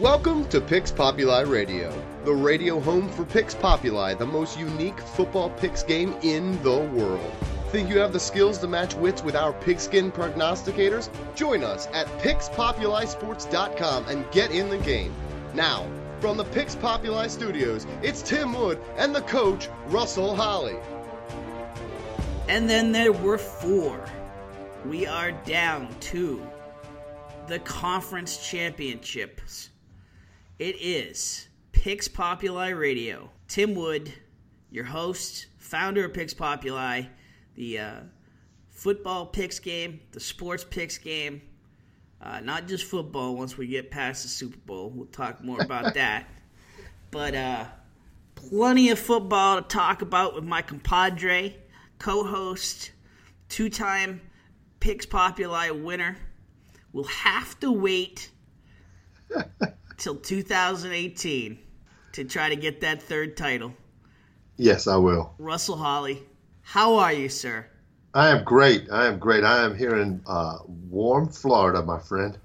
Welcome to Pix Populi Radio, the radio home for Pix Populi, the most unique football picks game in the world. Think you have the skills to match wits with our pigskin prognosticators? Join us at PixPopuliSports.com and get in the game. Now, from the Pix Populi studios, it's Tim Wood and the coach, Russell Holley. And then there were four. We are down to the conference championships. It is Pix Populi Radio. Tim Wood, your host, founder of Pix Populi, the uh, football picks game, the sports picks game, uh, not just football. Once we get past the Super Bowl, we'll talk more about that. But uh, plenty of football to talk about with my compadre, co-host, two-time Pix Populi winner. We'll have to wait till 2018 to try to get that third title. Yes, I will. Russell Holley, how are you, sir? I am great. I am great. I am here in uh, warm Florida, my friend.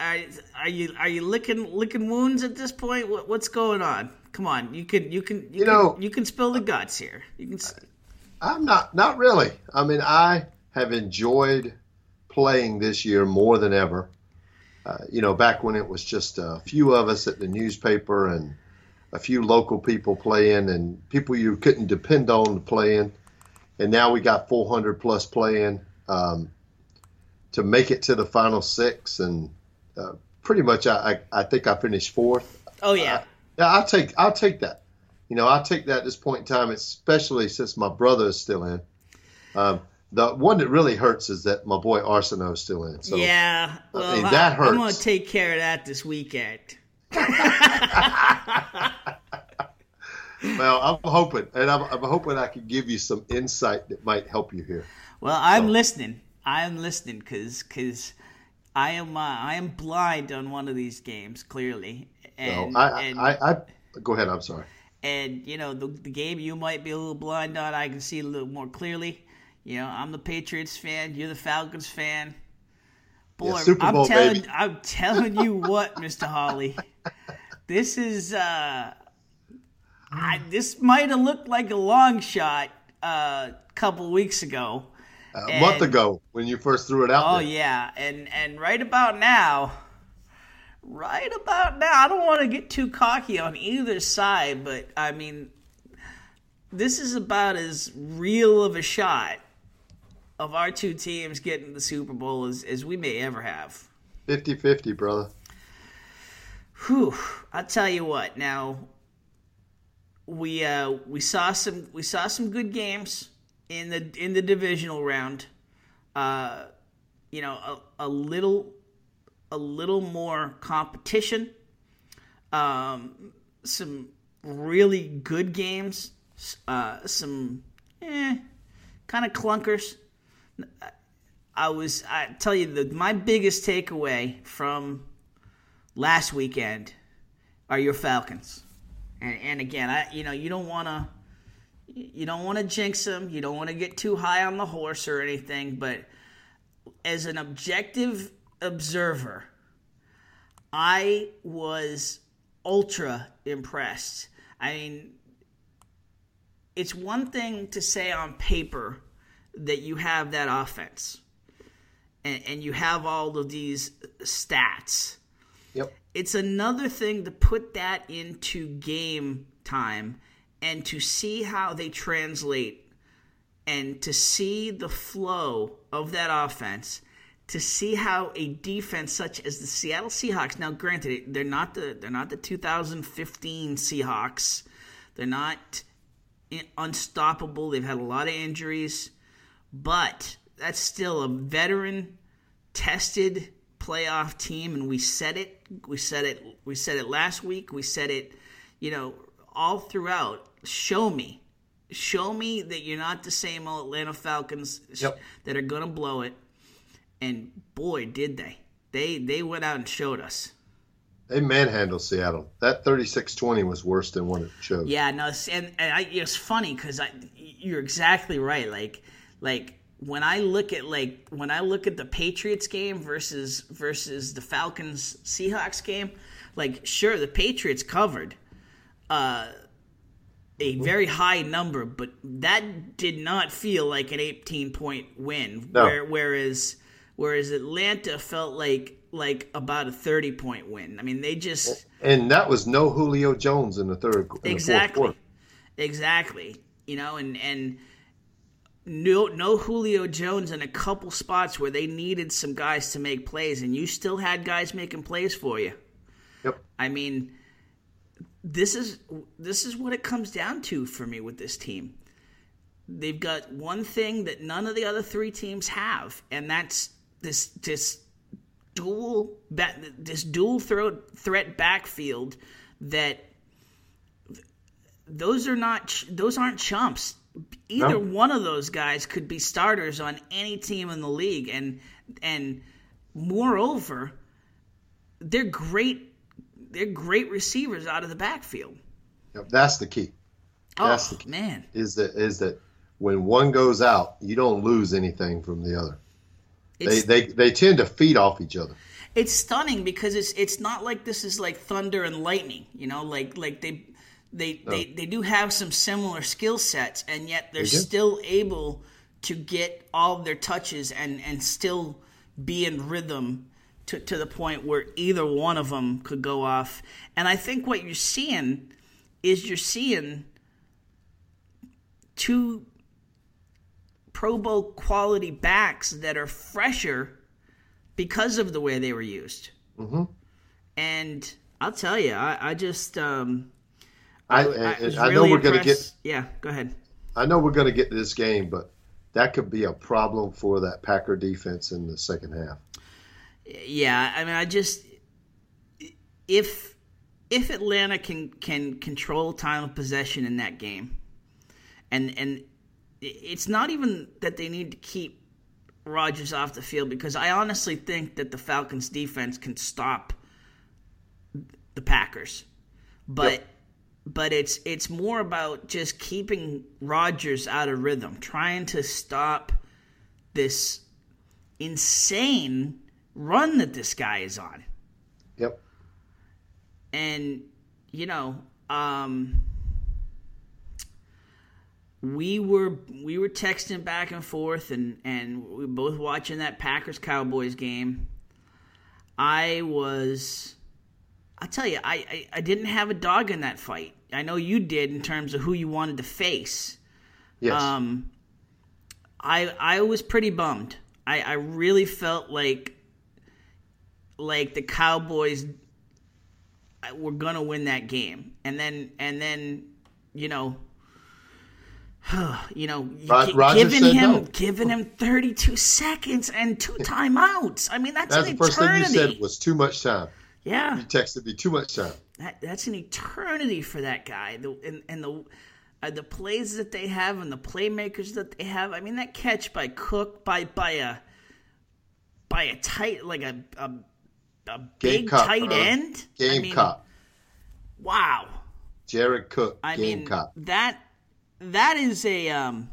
Are, are you are you licking licking wounds at this point? What, what's going on? Come on, you can you can you, You can, know- you can spill the guts here. You can. I'm not not really. I mean, I have enjoyed playing this year more than ever. Uh, you know, back when it was just a few of us at the newspaper and a few local people playing and people you couldn't depend on playing, and now we got 400 plus playing um, to make it to the final six, and uh, pretty much I, I I think I finished fourth. Oh yeah, Yeah, I'll take I'll take that. You know, I'll take that at this point in time, especially since my brother is still in. Um, the one that really hurts is that my boy Arsenault is still in. So yeah. Well, mean, I, that I'm gonna take care of that this weekend. well, I'm hoping, and I'm, I'm hoping I can give you some insight that might help you here. Well, I'm listening. I'm listening because because I am uh, I am blind on one of these games clearly, So and I, and, I, I, go ahead. I'm sorry. and you know the the game you might be a little blind on, I can see a little more clearly. You know, I'm the Patriots fan. You're the Falcons fan. Boy, Yeah, Super I'm Bowl, telling baby. I'm telling you what, Mr. Holley, this is uh, I, this might have looked like a long shot uh, a couple weeks ago. A month ago when you first threw it out. Oh there. yeah, and and right about now, right about now, I don't want to get too cocky on either side, but I mean, this is about as real of a shot of our two teams getting the Super Bowl as, as we may ever have. 50-50, brother. Whew! I'll tell you what. Now, we uh, we saw some we saw some good games in the in the divisional round. Uh, you know, a, a little a little more competition. Um, some really good games. Uh, some eh, kind of clunkers. I was I tell you the my biggest takeaway from last weekend are your Falcons. And, and again, I you know you don't want to you don't want to jinx them. You don't want to get too high on the horse or anything. But as an objective observer, I was ultra impressed. I mean, it's one thing to say on paper that you have that offense. And, and you have all of these stats. Yep. it's another thing to put that into game time and to see how they translate and to see the flow of that offense to see how a defense such as the Seattle Seahawks now granted they're not the they're not the 2015 Seahawks. They're not eh, unstoppable. They've had a lot of injuries but that's still a veteran tested playoff team and we said it we said it we said it last week we said it you know all throughout show me show me that you're not the same old Atlanta Falcons Yep. that are going to blow it and boy did they they they went out and showed us They manhandled Seattle. That 36-20 was worse than what it showed. Yeah, no, it's- and, and I, it's funny because you're exactly right. Like, like when I look at like when I look at the Patriots game versus versus the Falcons Seahawks game, Like, sure, the Patriots covered uh, a very high number, but that did not feel like an 18 point win. No. Where, whereas, whereas Atlanta felt like like about a 30 point win. I mean, they just And that was no Julio Jones in the third. In the exactly, quarter. exactly. You know, and and no no Julio Jones in a couple spots where they needed some guys to make plays, and you still had guys making plays for you. Yep. I mean, this is this is what it comes down to for me with this team. They've got one thing that none of the other three teams have, and that's this this dual this dual throat threat backfield that those are not those aren't chumps. Either No. one of those guys could be starters on any team in the league, and and moreover, they're great. They're great receivers out of the backfield. Yep. That's the key. Oh, that's oh the key. man, Is that is that when one goes out, you don't lose anything from the other. They, they they tend to feed off each other. it's stunning because it's it's not like this is like thunder and lightning. You know, like like they they they, they do have some similar skill sets, and yet they're They still able to get all of their touches and and still be in rhythm to, to the point where either one of them could go off. And I think what you're seeing is you're seeing two Pro Bowl quality backs that are fresher because of the way they were used. Mhm. And I'll tell you, I, I just um, I, I, and- was and I know we're going to get. Yeah, go ahead. I know we're going to get to this game, but that could be a problem for that Packer defense in the second half. Yeah, I mean, I just if if Atlanta can can control time of possession in that game, and and it's not even that they need to keep Rodgers off the field because I honestly think that the Falcons defense can stop the Packers, but. Yep. But it's it's more about just keeping Rodgers out of rhythm, trying to stop this insane run that this guy is on. Yep. And you know, um we were we were texting back and forth and and we were both watching that Packers Cowboys game. I was I'll tell you, I, I, I didn't have a dog in that fight. I know you did in terms of who you wanted to face. Yes. Um, I I was pretty bummed. I, I really felt like like the Cowboys were gonna win that game, and then and then you know. You know, Rod- giving him no. giving him thirty two seconds and two timeouts. I mean, that's, That's an the first thing you said was too much time. Yeah, You texted me too much time. that, that's an eternity for that guy. The, and and the uh, the plays that they have and the playmakers that they have. I mean, that catch by Cook by by a by a tight like a a, a big tight uh, end. Game I mean, cop. Wow. Jared Cook. I game mean cop. that that is a um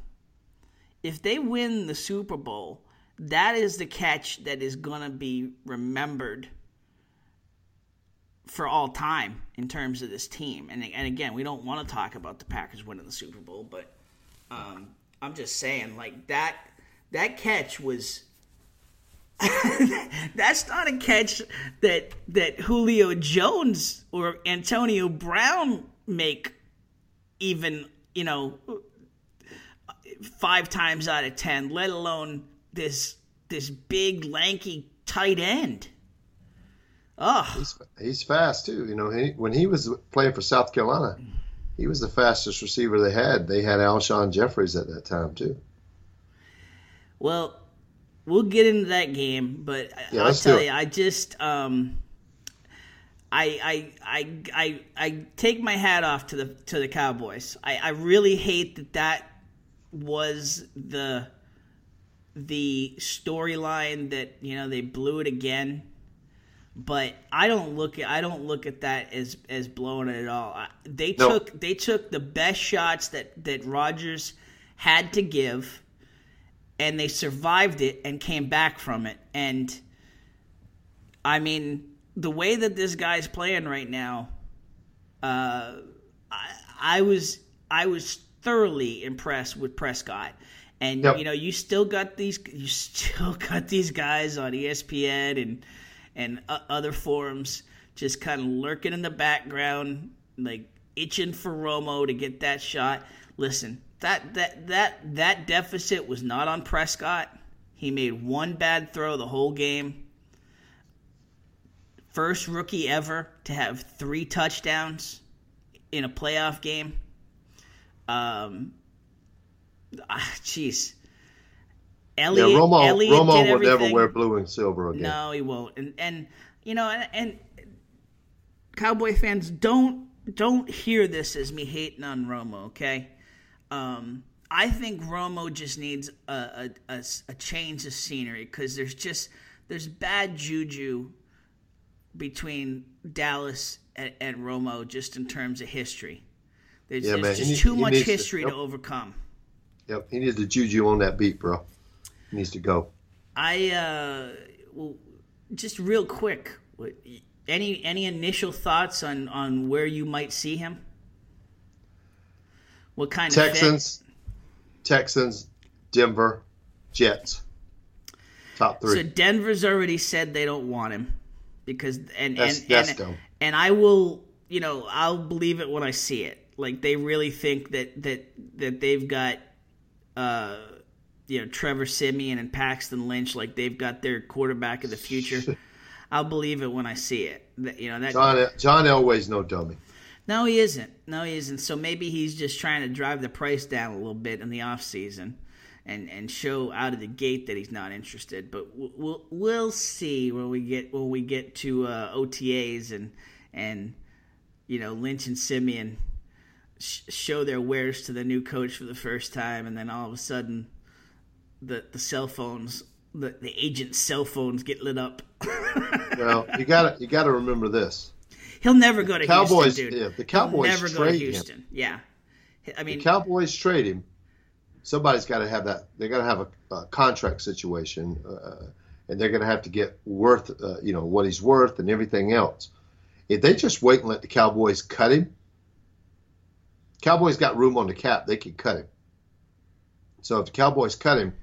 if they win the Super Bowl, that is the catch that is going to be remembered for all time in terms of this team. And and again, we don't want to talk about the Packers winning the Super Bowl, but um, I'm just saying like that that catch was that's not a catch that that Julio Jones or Antonio Brown make even, you know, five times out of 10, let alone this this big lanky tight end. Oh, He's, he's fast too. You know, he, when he was playing for South Carolina, he was the fastest receiver they had. They had Alshon Jeffery at that time too. Well, we'll get into that game, but Yeah, I'll tell you, I just um, I, I I I I take my hat off to the to the Cowboys. I, I really hate that that was the the storyline that you know they blew it again. But I don't look at I don't look at that as as blowing it at all. They No. took they took the best shots that that Rodgers had to give and they survived it and came back from it. And I mean, the way that this guy's playing right now, uh, I, I was I was thoroughly impressed with Prescott. And Yep. you know, you still got these you still got these guys on ESPN and and other forums just kind of lurking in the background, like itching for Romo to get that shot. Listen, that that that that deficit was not on Prescott. He made one bad throw the whole game. First rookie ever to have three touchdowns in a playoff game. Um, ah, jeez. Yeah, Romo, Elliott Romo will never wear blue and silver again. No, he won't. And and you know, and, and Cowboy fans don't don't hear this as me hating on Romo. Okay, um, I think Romo just needs a a, a, a change of scenery because there's just there's bad juju between Dallas and, and Romo just in terms of history. There's, Yeah, there's he just needs- too he much needs to- history to overcome. Yep, he needs the juju on that beat, bro. Needs to go. I uh, well, just real quick. Any any initial thoughts on on where you might see him? What kind of Texans, Texans, Denver, Jets. Top three. So Denver's already said they don't want him because and That's- and that's and, and I will you know I'll believe it when I see it. Like they really think that that that they've got uh you know Trevor Siemian and Paxton Lynch like they've got their quarterback of the future. I'll believe it when I see it. You know that John, John Elway's no dummy. No, he isn't. No, he isn't. So maybe he's just trying to drive the price down a little bit in the off season, and and show out of the gate that he's not interested. But we'll we'll, see when we get when we get to uh, OTAs and and you know Lynch and Siemian sh- show their wares to the new coach for the first time, and then all of a sudden the the cell phones. The, the agent's cell phones get lit up. Well, you got to you got to remember this. He'll never go to Cowboys- Houston, dude. yeah, the Cowboys He'll never go to trade him. Houston. Yeah, I mean, The Cowboys trade him. Somebody's got to have that. They got to have a, a contract situation, uh, and they're going to have to get worth, uh, you know, what he's worth and everything else. If they just wait and let the Cowboys cut him, Cowboys got room on the cap. They can cut him. So if the Cowboys cut him,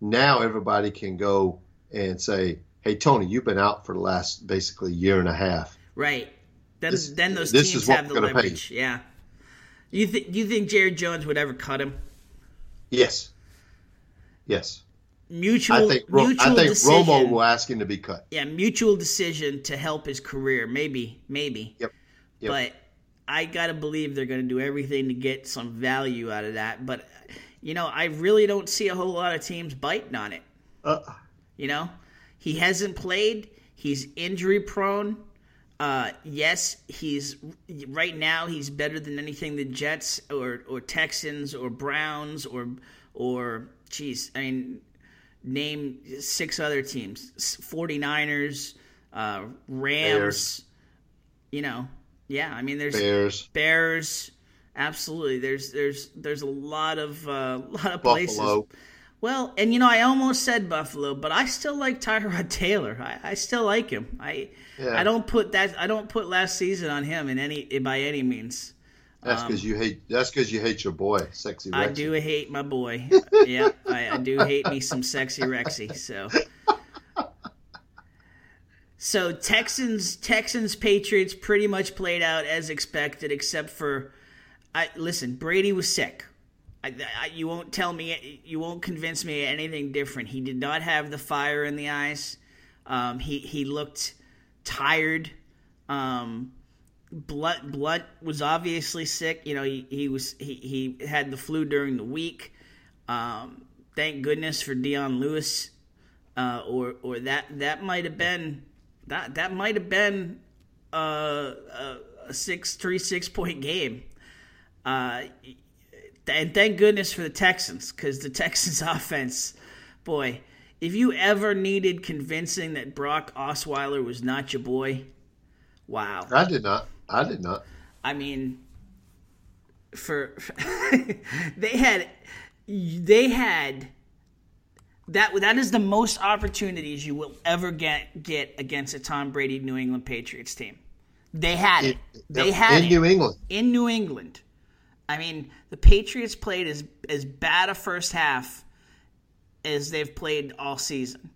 now everybody can go and say, "Hey, Tony, you've been out for the last basically year and a half." Right. Then This- then those teams have the gonna pay leverage. Yeah. You think do you think Jerry Jones would ever cut him? Yes. Yes. Mutual I think Ro- mutual I think decision. Romo will ask him to be cut. yeah, mutual decision to help his career. Maybe, maybe. Yep. Yep. But I gotta believe they're gonna do everything to get some value out of that. But you know, I really don't see a whole lot of teams biting on it. Uh, You know, he hasn't played. He's injury prone. Uh, yes, he's right now. He's better than anything the Jets or or Texans or Browns or or geez, I mean, name six other teams: 49ers, uh, Rams. Bears. You know, yeah. I mean, there's Bears, Bears. Absolutely, there's there's there's a lot of uh, lot of places. Buffalo. Well, and you know, I almost said Buffalo, but I still like Tyrod Taylor. I, I still like him. I Yeah. I don't put that I don't put last season on him in any by any means. That's because you hate. That's because you hate your boy, sexy. Um, I do hate my boy. yeah, I, I do hate me some sexy Rexy. So, so Texans Texans Patriots pretty much played out as expected, except for, I listen. Brady was sick. I, I, you won't tell me. You won't convince me anything different. He did not have the fire in the eyes. Um, he he looked tired. Um, Blount was obviously sick. You know, he, he was he, he had the flu during the week. Um, thank goodness for Dion Lewis, uh, or or that that might have been that that might have been uh, a, a six three six point game. Uh, and thank goodness for the Texans because the Texans offense, boy, if you ever needed convincing that Brock Osweiler was not your boy, wow. I did not. I did not. I mean, for they had they had that that is the most opportunities you will ever get get against a Tom Brady New England Patriots team. They had it. They had in it. New England. In New England. I mean, the Patriots played as as bad a first half as they've played all season.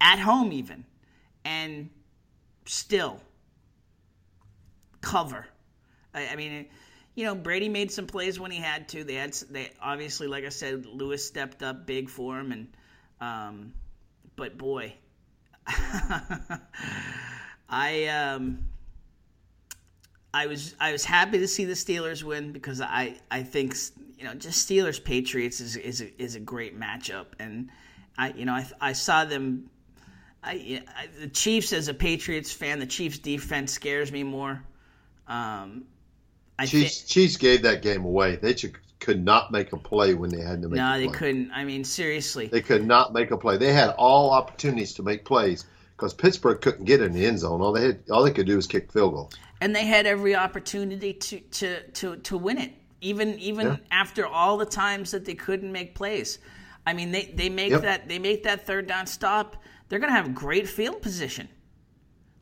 At home even. And still cover. I, I mean, you know, Brady made some plays when he had to. They had they obviously, like I said, Lewis stepped up big for him, and um, but boy, I um, I was I was happy to see the Steelers win because I I think you know just Steelers Patriots is is a, is a great matchup, and I you know I I saw them. I, I the Chiefs as a Patriots fan, the Chiefs defense scares me more. Um, I Chiefs, Chiefs gave that game away. They just could not make a play when they had to make. No, they couldn't. I mean, seriously, they could not make a play. They had all opportunities to make plays because Pittsburgh couldn't get in the end zone. All they had, all they could do was kick field goals. And they had every opportunity to to to, to win it, even even yeah. after all the times that they couldn't make plays. I mean, they they make yep. that they make that third down stop. They're going to have great field position.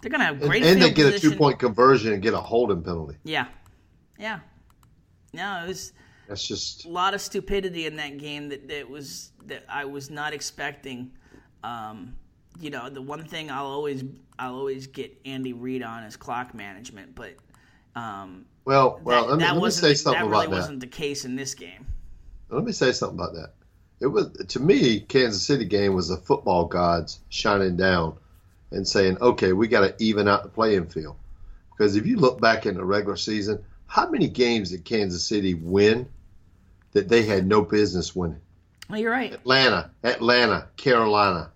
They're going to have great. And, and they get position. a two point conversion and get a holding penalty. Yeah, yeah. No, it was. That's just a lot of stupidity in that game that, that was that I was not expecting. Um, you know, the one thing I'll always I'll always get Andy Reid on is clock management, but um, well, well, that, let me, that let me say something that really about wasn't the case in this game. Let me say something about that. It was to me, Kansas City game was the football gods shining down and saying, "Okay, we got to even out the playing field." Because if you look back in the regular season, how many games did Kansas City win that they had no business winning? Well, you're right. Atlanta, Atlanta, Carolina.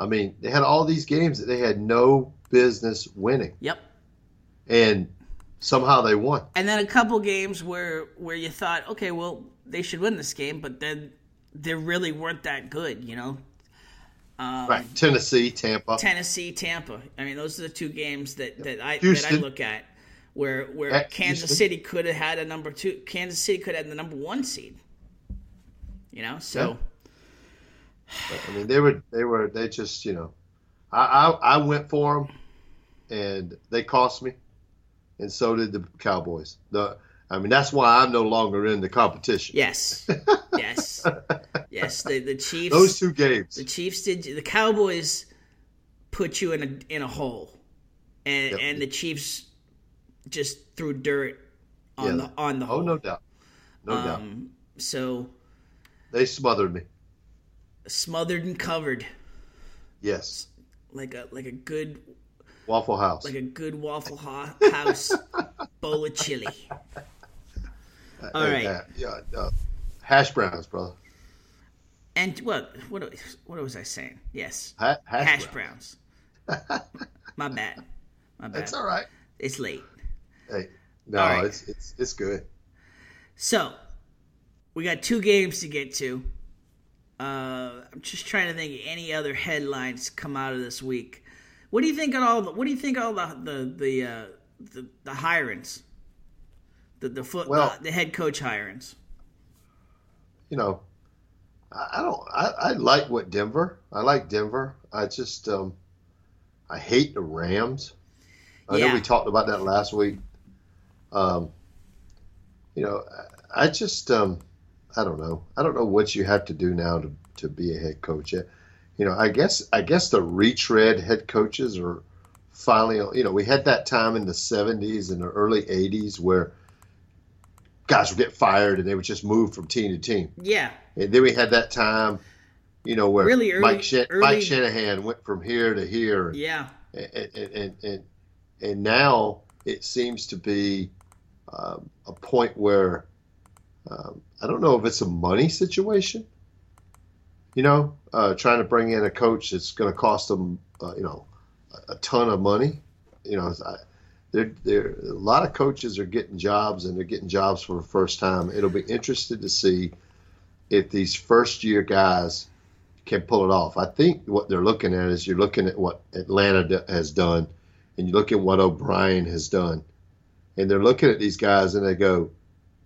I mean, they had all these games that they had no business winning. Yep. And somehow they won. And then a couple games where where you thought, okay, well, they should win this game, but then they really weren't that good, you know. Um, right, Tennessee, Tampa. Tennessee, Tampa. I mean, those are the two games that, that I Houston. that I look at where where at Kansas Houston. City could have had a number two. Kansas City could have had the number one seed. You know, so. Yeah. I mean, they were they were they just you know, I I, I went for them, and they cost me, and so did the Cowboys. The I mean, that's why I'm no longer in the competition. Yes, yes, yes. The the Chiefs. Those two games. The Chiefs did. The Cowboys put you in a in a hole, and yep. and the Chiefs just threw dirt on yeah. the on the oh, hole. Oh, no doubt, no um, doubt. So they smothered me smothered and covered. Yes. Like a like a good Waffle House. Like a good Waffle House bowl of chili. All right. Uh, yeah, uh, hash browns, brother. And what what what was I saying? Yes, ha- hash, hash, browns. browns. My bad. My bad. That's all right. It's late. Hey, no, right. it's it's it's good. So, we got two games to get to. Uh, I'm just trying to think of any other headlines come out of this week. What do you think of all the? What do you think of all the the the uh, the, the hirings? The the foot well, the, the, head coach hirings. You know, I, I don't. I, I, like what Denver. I like Denver. I just um, I hate the Rams. I yeah. know we talked about that last week. Um, you know, I, I just um, I don't know. I don't know what you have to do now to, to be a head coach. You know, I guess I guess the retread head coaches are finally. You know, we had that time in the '70s and the early '80s where guys would get fired and they would just move from team to team. Yeah. And then we had that time, you know, where really early, Mike, Shan- early... Mike Shanahan went from here to here. Yeah. And and and and, and now it seems to be um, a point where um, I don't know if it's a money situation. You know, uh, trying to bring in a coach that's going to cost them, uh, you know, a, a, ton of money. You know, I, they're, they're, a lot of coaches are getting jobs and they're getting jobs for the first time. It'll be interesting to see if these first year guys can pull it off. I think what they're looking at is you're looking at what Atlanta has done and you look at what O'Brien has done. And they're looking at these guys and they go,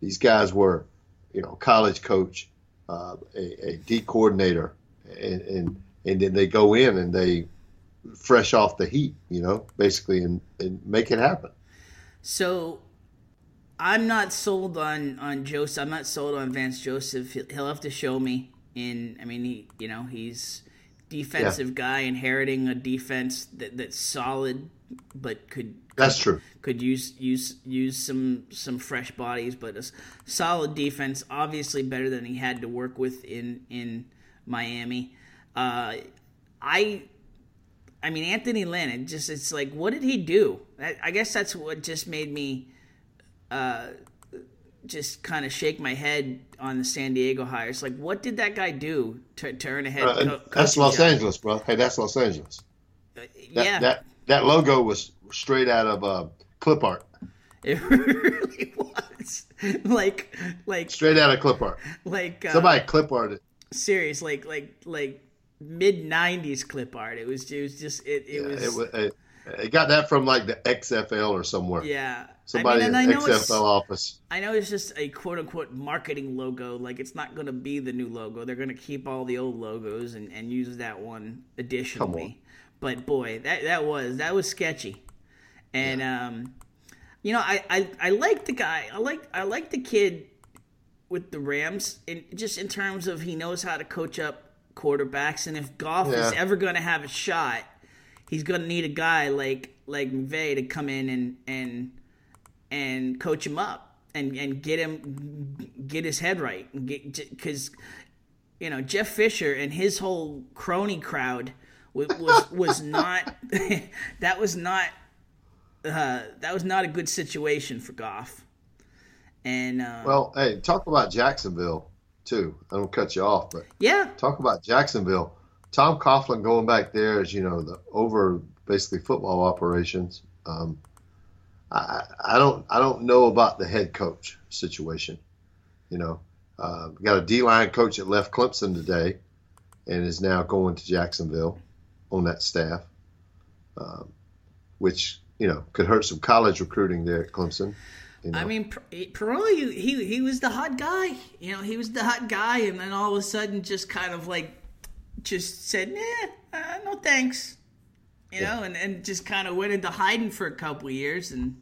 these guys were you know, college coach, uh, a, a D coordinator, and and and then they go in and they fresh off the heat, you know, basically, and, and make it happen. So I'm not sold on on Joseph. I'm not sold on Vance Joseph. He'll have to show me. In I mean, he you know he's defensive yeah. guy inheriting a defense that that's solid, but could that's true. Could use use use some some fresh bodies, but a solid defense. Obviously better than he had to work with in in Miami. Uh, I I mean, Anthony Lynn. It just it's like, what did he do? I, I guess that's what just made me, uh, just kind of shake my head on the San Diego hires. Like, what did that guy do to, to earn a head? Uh, co- that's Los job? Angeles, bro. Hey, that's Los Angeles. Uh, that, yeah, that that logo was straight out of uh, clip art. It really was like like straight out of clip art. Like uh, somebody clip arted. Serious, like like like mid '90s clip art. It was it was just it it yeah, was. It, it, it, got that from like the XFL or somewhere. Yeah, somebody I mean, in the XFL office. I know it's just a quote unquote marketing logo. Like it's not going to be the new logo. They're going to keep all the old logos and, and use that one additionally. But boy, that that was that was sketchy, and yeah. um, you know, I, I I like the guy. I like I like the kid with the Rams, in just in terms of he knows how to coach up quarterbacks, and if Goff yeah. is ever going to have a shot, he's going to need a guy like like McVay to come in and and and coach him up and and get him get his head right because you know Jeff Fisher and his whole crony crowd was was, was not that was not uh, that was not a good situation for Goff. And uh, well, hey, talk about Jacksonville too. I don't cut you off, but yeah, talk about Jacksonville. Tom Coughlin going back there as you know the over basically football operations. Um, I, I don't I don't know about the head coach situation. You know, uh, got a D line coach that left Clemson today, and is now going to Jacksonville on that staff, um, which you know could hurt some college recruiting there at Clemson. You know? I mean, Peroli, he he was the hot guy. You know, he was the hot guy, and then all of a sudden, just kind of like, just said, "Nah, uh, no thanks," you yeah. know, and and just kind of went into hiding for a couple years, and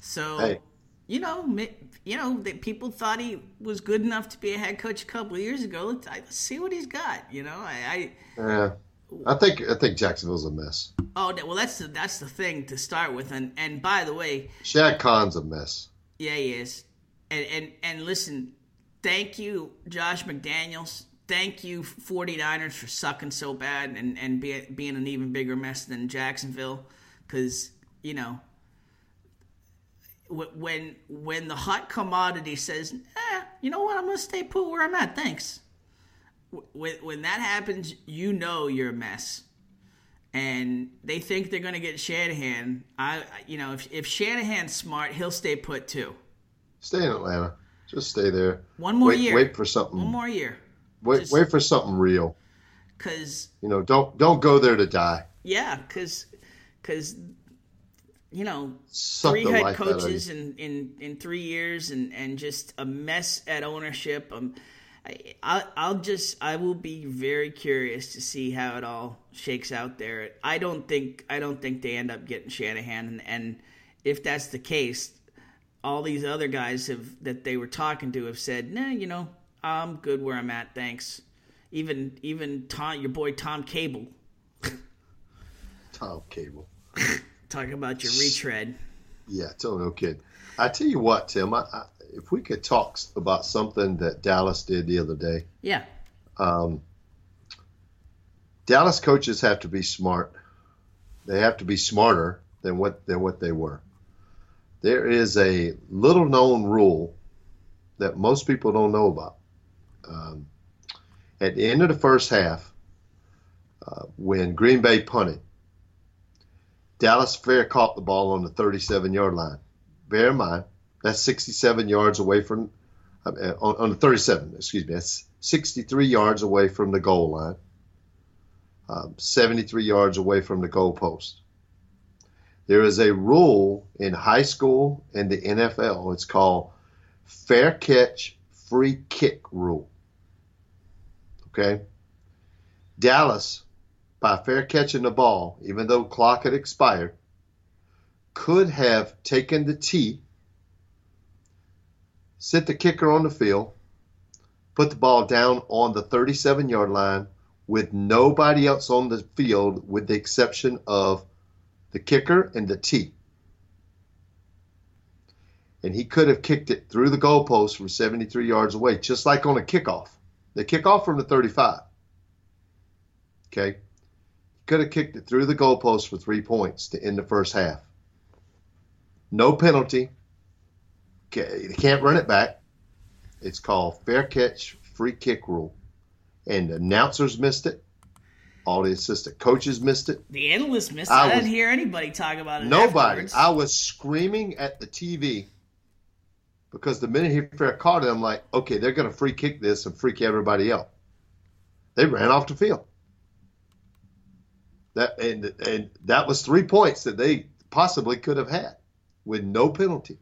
so. Hey. You know, you know that people thought he was good enough to be a head coach a couple years ago. Let's, let's see what he's got. You know, I, I yeah. I think I think Jacksonville's a mess. Oh well, that's the that's the thing to start with, and and by the way, Shad Khan's a mess. Yeah, he is. And and and listen, thank you, Josh McDaniels. Thank you, 49ers, for sucking so bad and and be, being an even bigger mess than Jacksonville, because you know when when the hot commodity says, eh, you know what, I'm gonna stay put where I'm at. Thanks when when that happens, you know you're a mess. And they think they're going to get Shanahan. I, you know, if if Shanahan's smart, he'll stay put too. Stay in Atlanta. Just stay there. One more wait, year. Wait for something. One more year. Wait, Just, wait for something real. Cause you know, don't don't go there to die. Yeah, cause cause you know, Suck three head coaches in, in in three years, and and just a mess at ownership. Um, I, I'll just I will be very curious to see how it all shakes out there. I don't think I don't think they end up getting Shanahan, and, and if that's the case, all these other guys have that they were talking to have said, "Nah, you know, I'm good where I'm at, thanks." Even even Tom, your boy Tom Cable. Tom Cable. Talking about your retread. Yeah, tell no kid. I tell you what, Tim. I, I if we could talk about something that Dallas did the other day. Yeah. Um, Dallas coaches have to be smart. They have to be smarter than what than what they were. There is a little known rule that most people don't know about. Um, at the end of the first half, uh, when Green Bay punted, Dallas fair caught the ball on the 37 yard line. Bear in mind, that's 67 yards away from, uh, on, on the 37, excuse me, that's 63 yards away from the goal line, um, 73 yards away from the goal post. There is a rule in high school and the NFL. It's called fair catch, free kick rule. Okay? Dallas, by fair catching the ball, even though clock had expired, could have taken the tee, sit the kicker on the field, put the ball down on the 37 yard line with nobody else on the field with the exception of the kicker and the tee. And he could have kicked it through the goalpost from 73 yards away, just like on a kickoff. They kick off from the 35. Okay. He could have kicked it through the goalpost for three points to end the first half. No penalty. Okay, They can't run it back. It's called fair catch, free kick rule. And the announcers missed it. All the assistant coaches missed it. The analysts missed. I I, didn't was- hear anybody talk about it. Nobody. afterwards. I was screaming at the TV because the minute he fair caught it, I'm like, okay, they're going to free kick this and freak everybody out. They ran off the field. That and and that was three points that they possibly could have had with no penalty.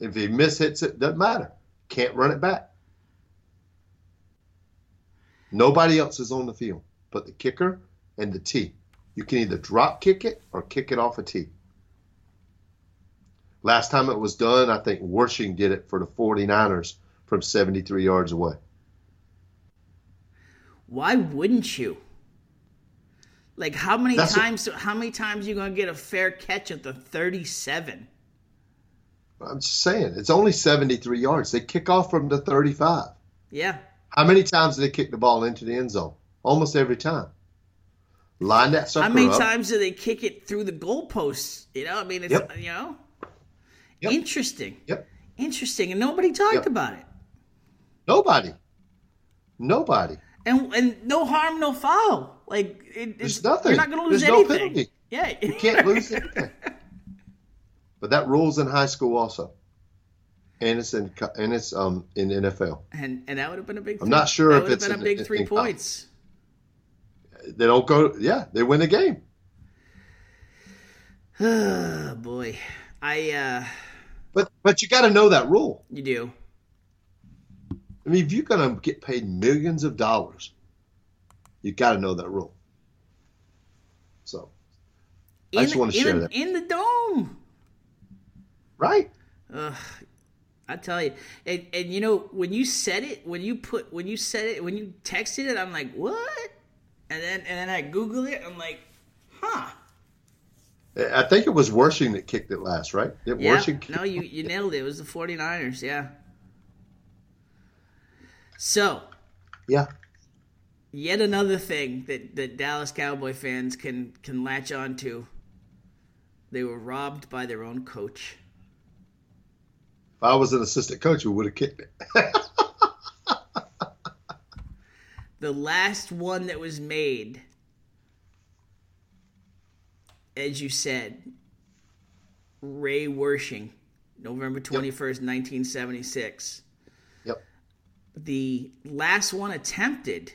If he mishits it, doesn't matter. Can't run it back. Nobody else is on the field but the kicker and the tee. You can either drop kick it or kick it off a tee. Last time it was done, I think Wersching did it for the 49ers from 73 yards away. Why wouldn't you? Like how many That's times? how many times you gonna get a fair catch at the thirty-seven? I'm just saying, it's only 73 yards. They kick off from the 35. Yeah, How many times do they kick the ball into the end zone? Almost every time. Line that sucker how many up. times do they kick it through the goalposts? You know, I mean, it's Yep. you know, Yep. interesting, Yep. interesting, and nobody talked Yep. about it. Nobody. Nobody. And and no harm, no foul. Like it, There's it's, nothing. You're not gonna lose There's no anything. penalty. Yeah, You can't lose anything. But that rules in high school also. And it's in and it's um in NFL. and and that would have been a big. I'm three- not sure if it's been a big in- three in points. They don't go yeah, they win the game. Oh boy, I uh, But but you got to know that rule. you do. I mean, if you're going to get paid millions of dollars, you got to know that rule. So, I just wanna share the- that. in the dome. Right? Ugh, I tell you, and, and you know when you said it, when you put, when you said it, when you texted it, I'm like, what? And then and then I Google it, I'm like, huh? I think it was Wersching that kicked it last, right? Did Yeah. Wersching kick- No, you you nailed it. It was the 49ers. Yeah. So Yeah. yet another thing that, that Dallas Cowboy fans can can latch on to. They were robbed by their own coach. If I was an assistant coach, we would have kicked it. The last one that was made, as you said, Ray Wersching, November 21st, 1976. Yep. The last one attempted.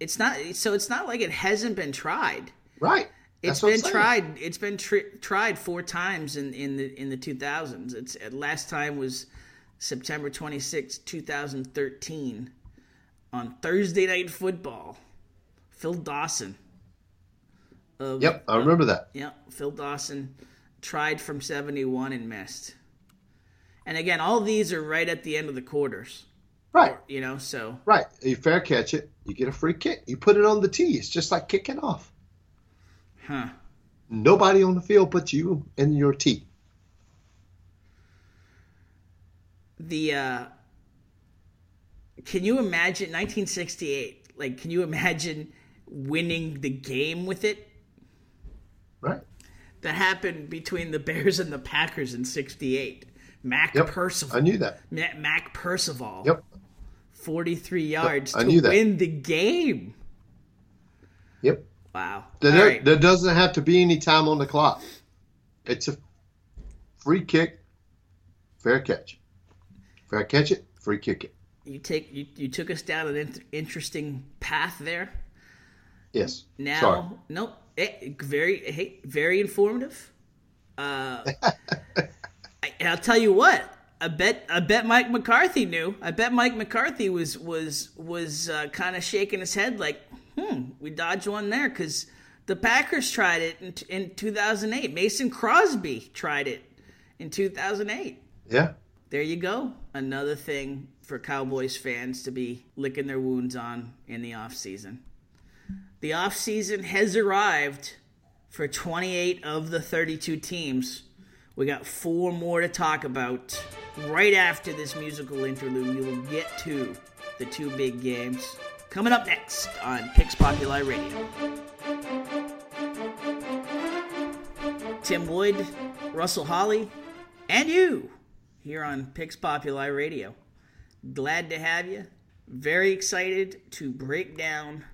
It's not so it's not like it hasn't been tried. Right. It's That's what I'm been tried. It's been tri- tried four times in, in the in the 2000s. It's uh, last time was September 26, 2013, on Thursday Night Football. Phil Dawson. Of, Yep, I remember that. yeah, Phil Dawson tried from 71 and missed. And again, all these are right at the end of the quarters. Right. You know, so Right. You fair catch it, you get a free kick. You put it on the tee. It's just like kicking off. Huh. Nobody on the field but you and your tee. the uh can you imagine 1968 like can you imagine winning the game with it Right. that happened between the bears and the packers in 68 mac Yep. percival I knew that. Ma- mac percival Yep. 43 yards I to win the game Yep. Wow There, right. there doesn't have to be any time on the clock. It's a free kick, fair catch. Fair catch it, free kick it. you take you, you took us down an in- interesting path there Yes. Now, Sorry. nope. eh, very, hey, very informative. Uh, I, and I'll tell you what. I bet I bet Mike McCarthy knew. I bet Mike McCarthy was was was uh, kind of shaking his head like, "Hmm, we dodged one there because the Packers tried it in, in 2008. Mason Crosby tried it in 2008. Yeah. There you go. Another thing for Cowboys fans to be licking their wounds on in the off season. The off season has arrived for 28 of the 32 teams. We got four more to talk about. Right after this musical interlude, we will get to the two big games. Coming up next on Picks Populi Radio. Tim Wood, Russell Holley, and you here on Picks Populi Radio. Glad to have you. Very excited to break down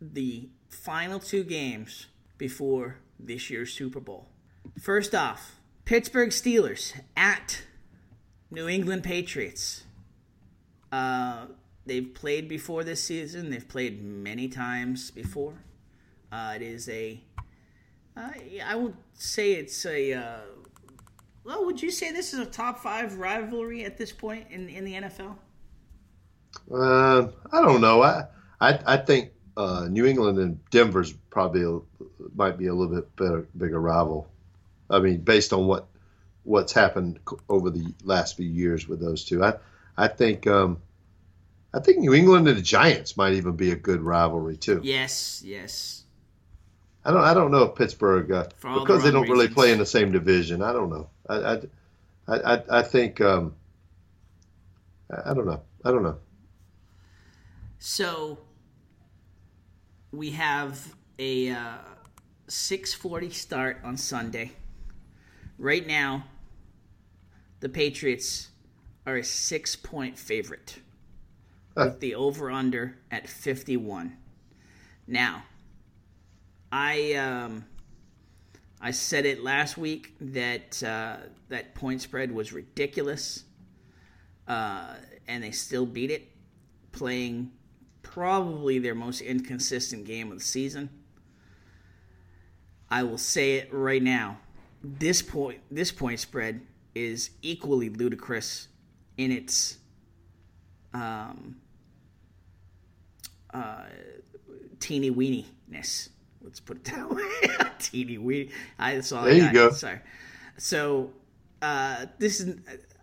the final two games before this year's Super Bowl. First off, Pittsburgh Steelers at New England Patriots. Uh, they've played before this season. They've played many times before. Uh, it is a, uh, I would say it's a. Uh, well, would you say this is a top five rivalry at this point in in the NFL? Uh, I don't know. I I, I think uh, New England and Denver's probably a, might be a little bit better, bigger rival. I mean, based on what what's happened over the last few years with those two, I I think um, I think New England and the Giants might even be a good rivalry too. Yes, yes. I don't I don't know if Pittsburgh uh, because the they don't reasons. really play in the same division. I don't know. I I I, I think um, I don't know. I don't know. So we have a uh, 6:40 start on Sunday. Right now, the Patriots are a six-point favorite with the over/under at 51. Now, I um, I said it last week that uh, that point spread was ridiculous, uh, and they still beat it, playing probably their most inconsistent game of the season. I will say it right now. This point this point spread is equally ludicrous in its um, uh, teeny weeniness. Let's put it that way. teeny weeny. I saw. There you go. Sorry. So uh, this is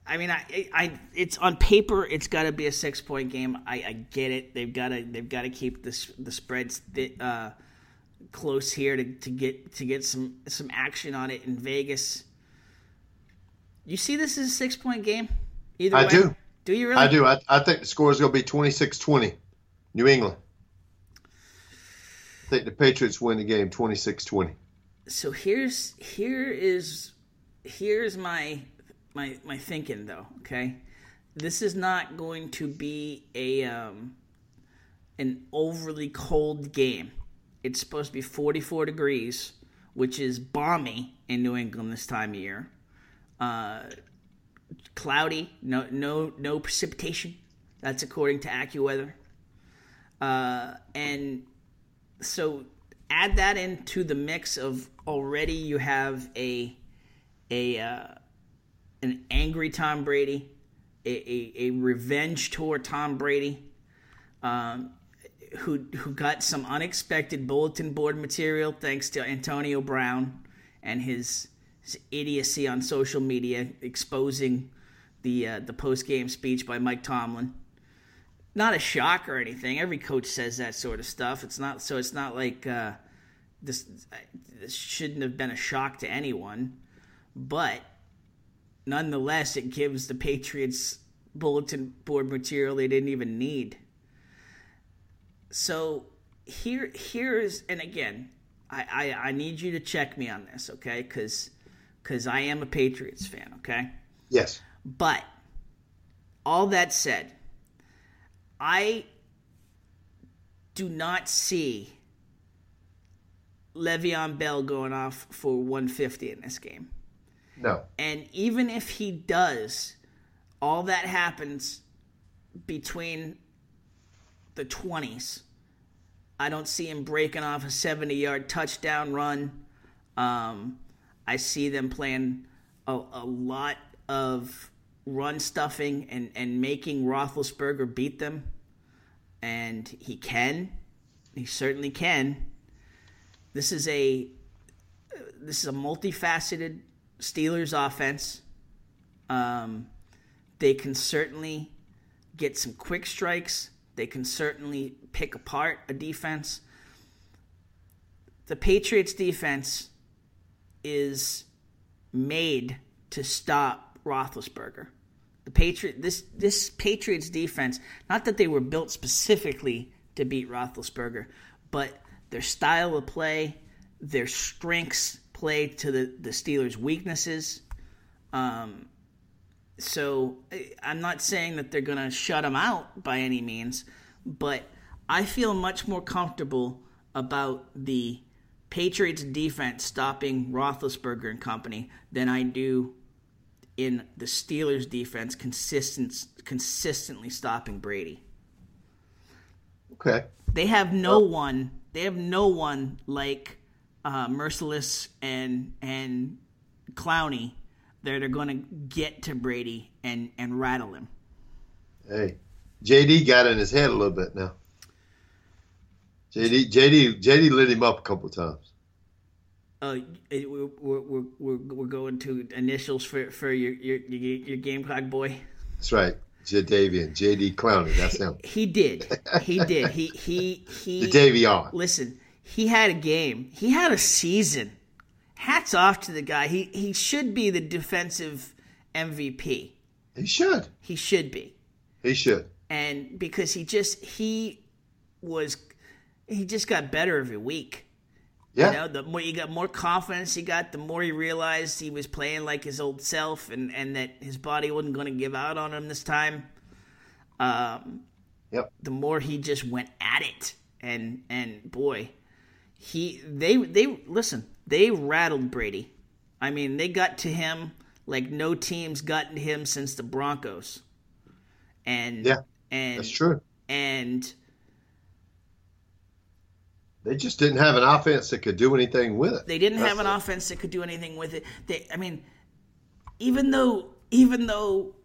I mean, I, I, it's on paper, it's got to be a six point game. I, I get it. They've got to, they've got to keep this the spreads th- uh, close here to, to get to get some some action on it in Vegas. You see, this is a six point game. Either I way. do. Do you really? I do. I, I think the score is going to be 26-20, New England. Think the Patriots win the game 26-20. So here's here is here's my my my thinking though. Okay, this is not going to be a um, an overly cold game. It's supposed to be 44 degrees, which is balmy in New England this time of year. Uh, cloudy, no no no precipitation. That's according to AccuWeather. Uh, and so add that into the mix of already you have a a uh, an angry Tom Brady, a, a, a revenge tour Tom Brady, um, who who got some unexpected bulletin board material thanks to Antonio Brown and his, his idiocy on social media exposing the uh, the post game speech by Mike Tomlin. Not a shock or anything. Every coach says that sort of stuff. It's not so. It's not like uh, this. This shouldn't have been a shock to anyone, but nonetheless, it gives the Patriots bulletin board material they didn't even need. So here, here's, and again, I, I, I need you to check me on this, okay? Because because I am a Patriots fan, okay? Yes. But all that said, I do not see Le'Veon Bell going off for 150 in this game. No. And even if he does, all that happens between the 20s. I don't see him breaking off a 70 yard touchdown run. Um, I see them playing a, a lot of run stuffing and, and making Roethlisberger beat them, and he can. He certainly can. This is a this is a multifaceted Steelers offense. Um, they can certainly get some quick strikes. They can certainly pick apart a defense. The Patriots defense is made to stop Roethlisberger. The Patriot this this Patriots defense, not that they were built specifically to beat Roethlisberger, but their style of play, their strengths play to the, the Steelers' weaknesses. Um, so I'm not saying that they're going to shut them out by any means, but I feel much more comfortable about the Patriots defense stopping Roethlisberger and company than I do in the Steelers defense consistent, consistently stopping Brady. Okay. They have no one. They have no one like uh, Mercilus and and Clowney that are going to get to Brady and and rattle him. Hey, JD got in his head a little bit now. JD JD JD lit him up a couple times. Uh, we're, we're, we're, we're going to initials for, for your, your your Gamecock boy. That's right. Jadeveon, JD Clowney, that's him. he did. He did. He he he. Davion. Listen, he had a game. He had a season. Hats off to the guy. He he should be the defensive MVP. He should. He should be. He should. And because he just he was he just got better every week. Yeah. You know, the more he got more confidence he got, the more he realized he was playing like his old self and, and that his body wasn't going to give out on him this time. Um, yep. The more he just went at it, and and boy, he they they listen, they rattled Brady. I mean, they got to him like no team's gotten to him since the Broncos. And yeah, and that's true. And they just didn't have an offense that could do anything with it. They didn't That's have an it. offense that could do anything with it. They, I mean, even though even though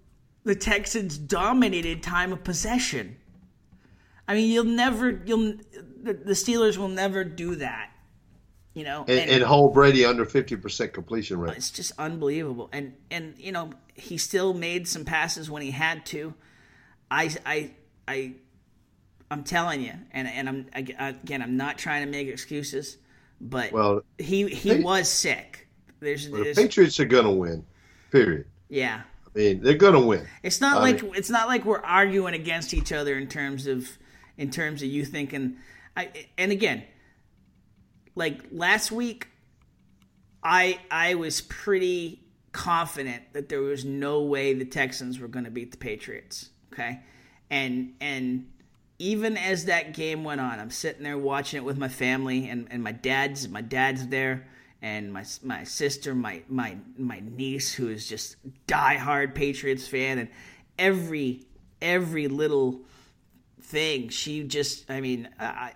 the Texans dominated time of possession, I mean, you'll never you'll the, the Steelers will never do that. You know, and, and, and hold Brady under fifty percent completion rate. It's just unbelievable. And and you know he still made some passes when he had to. I I I I'm telling you, and and I'm again, I'm not trying to make excuses, but well, he he they, was sick. There's, well, there's, the Patriots are gonna win. Period. Yeah. I mean, they're gonna win. It's not I like mean, it's not like we're arguing against each other in terms of in terms of you thinking. I and again, like last week, I I was pretty confident that there was no way the Texans were going to beat the Patriots. Okay, and and even as that game went on, I'm sitting there watching it with my family, and, and my dad's my dad's there, and my my sister, my my my niece, who is just diehard Patriots fan, and every every little thing she just, I mean, I, I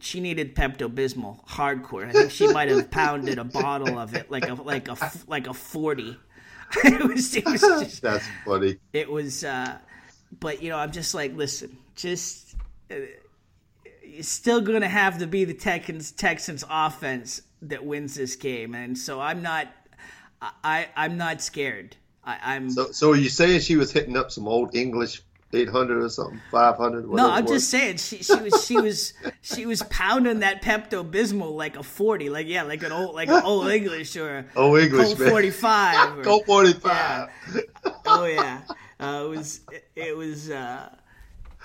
she needed Pepto Bismol hardcore. I think she might have pounded a bottle of it, like a like a like a forty. it was it was just, that's funny. It was, uh, but you know, I'm just like, listen, just it's still going to have to be the Texans Texans offense that wins this game, and so I'm not I I'm not scared. I, am So so are you saying she was hitting up some old English 800 or something 500 no i'm just saying she, she was she was she was pounding that pepto bismol like a 40 like yeah like an old like an old english or old english Colt 45 or, Colt 45 yeah. oh yeah. Uh, it was it, it was uh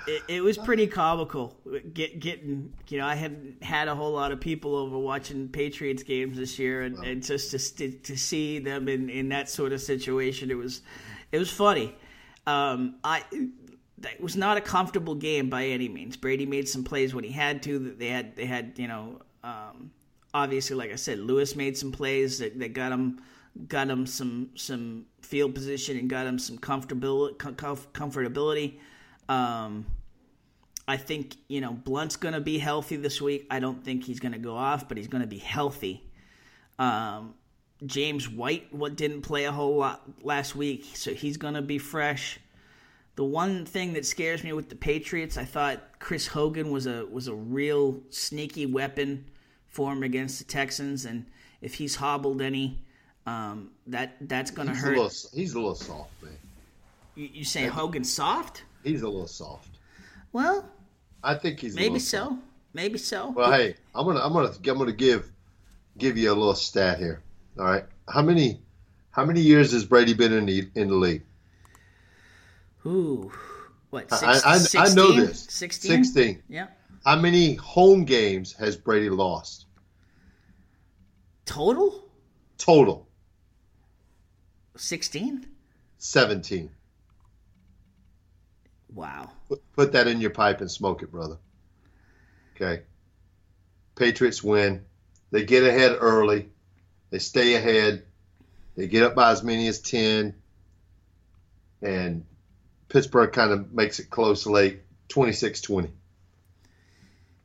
it, it, was pretty comical. Get, getting, you know, I hadn't had a whole lot of people over watching Patriots games this year, and, and just to, to see them in, in that sort of situation, it was it was funny. Um, I it was not a comfortable game by any means. Brady made some plays when he had to. They had they had you know um, obviously like I said, Lewis made some plays that, that got him got him some some field position and got him some comfortability comfortability. Um, I think you know Blount's going to be healthy this week. I don't think he's going to go off, but he's going to be healthy. Um, James White what didn't play a whole lot last week, so he's going to be fresh. The one thing that scares me with the Patriots, I thought Chris Hogan was a was a real sneaky weapon for him against the Texans, and if he's hobbled any, um, that that's going to He's a hurt. little, he's a little soft, man. You, you say Hogan soft? He's a little soft. Well, I think he's a maybe little soft. so. Maybe so. Well, hey, I'm gonna I'm gonna I'm gonna give give you a little stat here. All right, how many how many years has Brady been in the in the league? Ooh, what? I- Six, I, I 16? know this. 16? Sixteen. Yeah. How many home games has Brady lost Total? total? 16? Seventeen. Wow. Put, put that in your pipe and smoke it, brother. Okay. Patriots win. They get ahead early. They stay ahead. They get up by as many as 10. And Pittsburgh kind of makes it close late 26 20.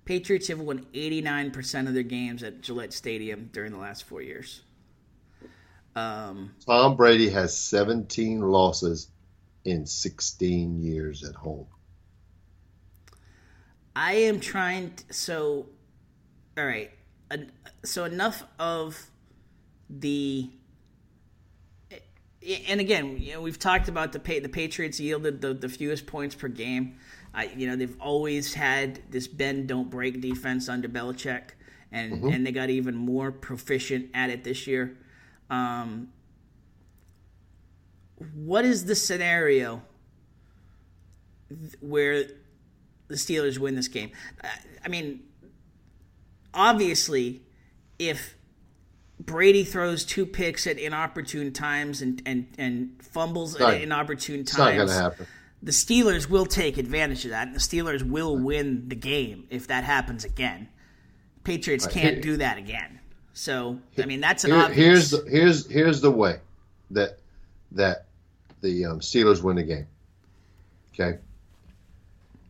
Patriots have won 89% of their games at Gillette Stadium during the last four years. Um, Tom Brady has 17 losses in 16 years at home. I am trying. To, so, all right. So enough of the. And again, you know, we've talked about the the Patriots yielded the, the fewest points per game. I, you know, they've always had this bend don't break defense under Belichick, and and they got even more proficient at it this year. Um, what is the scenario where the Steelers win this game. I- I mean, obviously, if Brady throws two picks at inopportune times and and, and fumbles Not- at inopportune It's not going times, to happen. the Steelers will take advantage of that, and the Steelers will win the game if that happens again. Patriots Right. can't Here- do that again. So, I mean, that's an Here- obvious. here's the here's here's the way that that the um, Steelers win the game. Okay.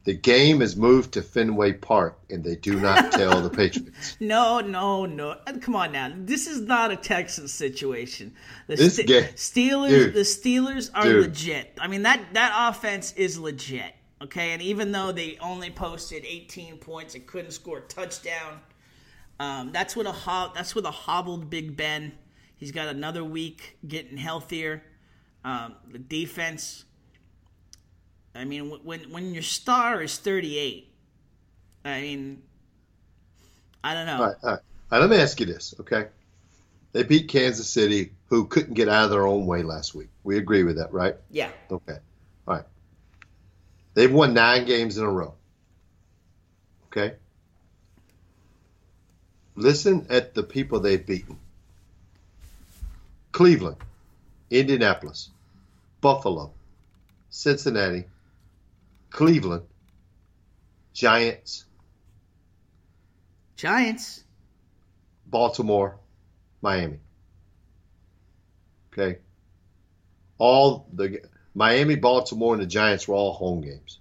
The game is moved to Fenway Park, and they do not tell the Patriots. No, no, no. Come on now. This is not a Texans situation. The This Ste- ga- Steelers Dude. the Steelers are Dude. legit. I mean that that offense is legit. Okay? And even though they only posted 18 points and couldn't score a touchdown, um, that's what a ho- that's with a hobbled Big Ben. He's got another week getting healthier. Um, the defense I mean, when when your star is 38, I mean, I don't know. All right, all right. All right, let me ask you this, okay? They beat Kansas City, who couldn't get out of their own way last week. We agree with that, right? Yeah. Okay. All right. They've won nine games in a row. Okay. Listen at the people they've beaten Cleveland, Indianapolis, Buffalo, Cincinnati, Cleveland, Giants, Giants. Baltimore, Miami. Okay. All the Miami, Baltimore, and the Giants were all home games.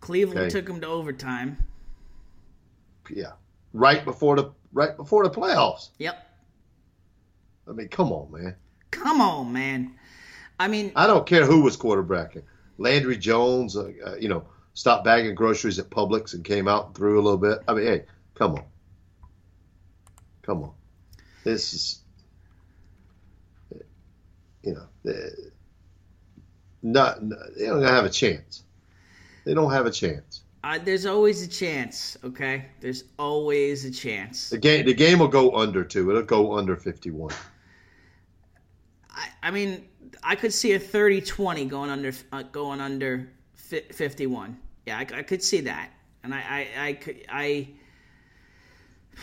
Cleveland Okay. took them to overtime. Yeah. Right before the right before the playoffs. Yep. I mean, come on, man. Come on, man. I mean, I don't care who was quarterbacking. Landry Jones, uh, uh, you know, stopped bagging groceries at Publix and came out and threw a little bit. I mean, hey, come on. Come on. This is, you know, uh, not, they don't have a chance. They don't have a chance. uh, there's always a chance. Okay, there's always a chance. The game, the game will go under too. It'll go under 51. I, I mean, I could see a 30-20 going under uh, going under fi- 51. Yeah, I, I could see that, and I, I, I could, I.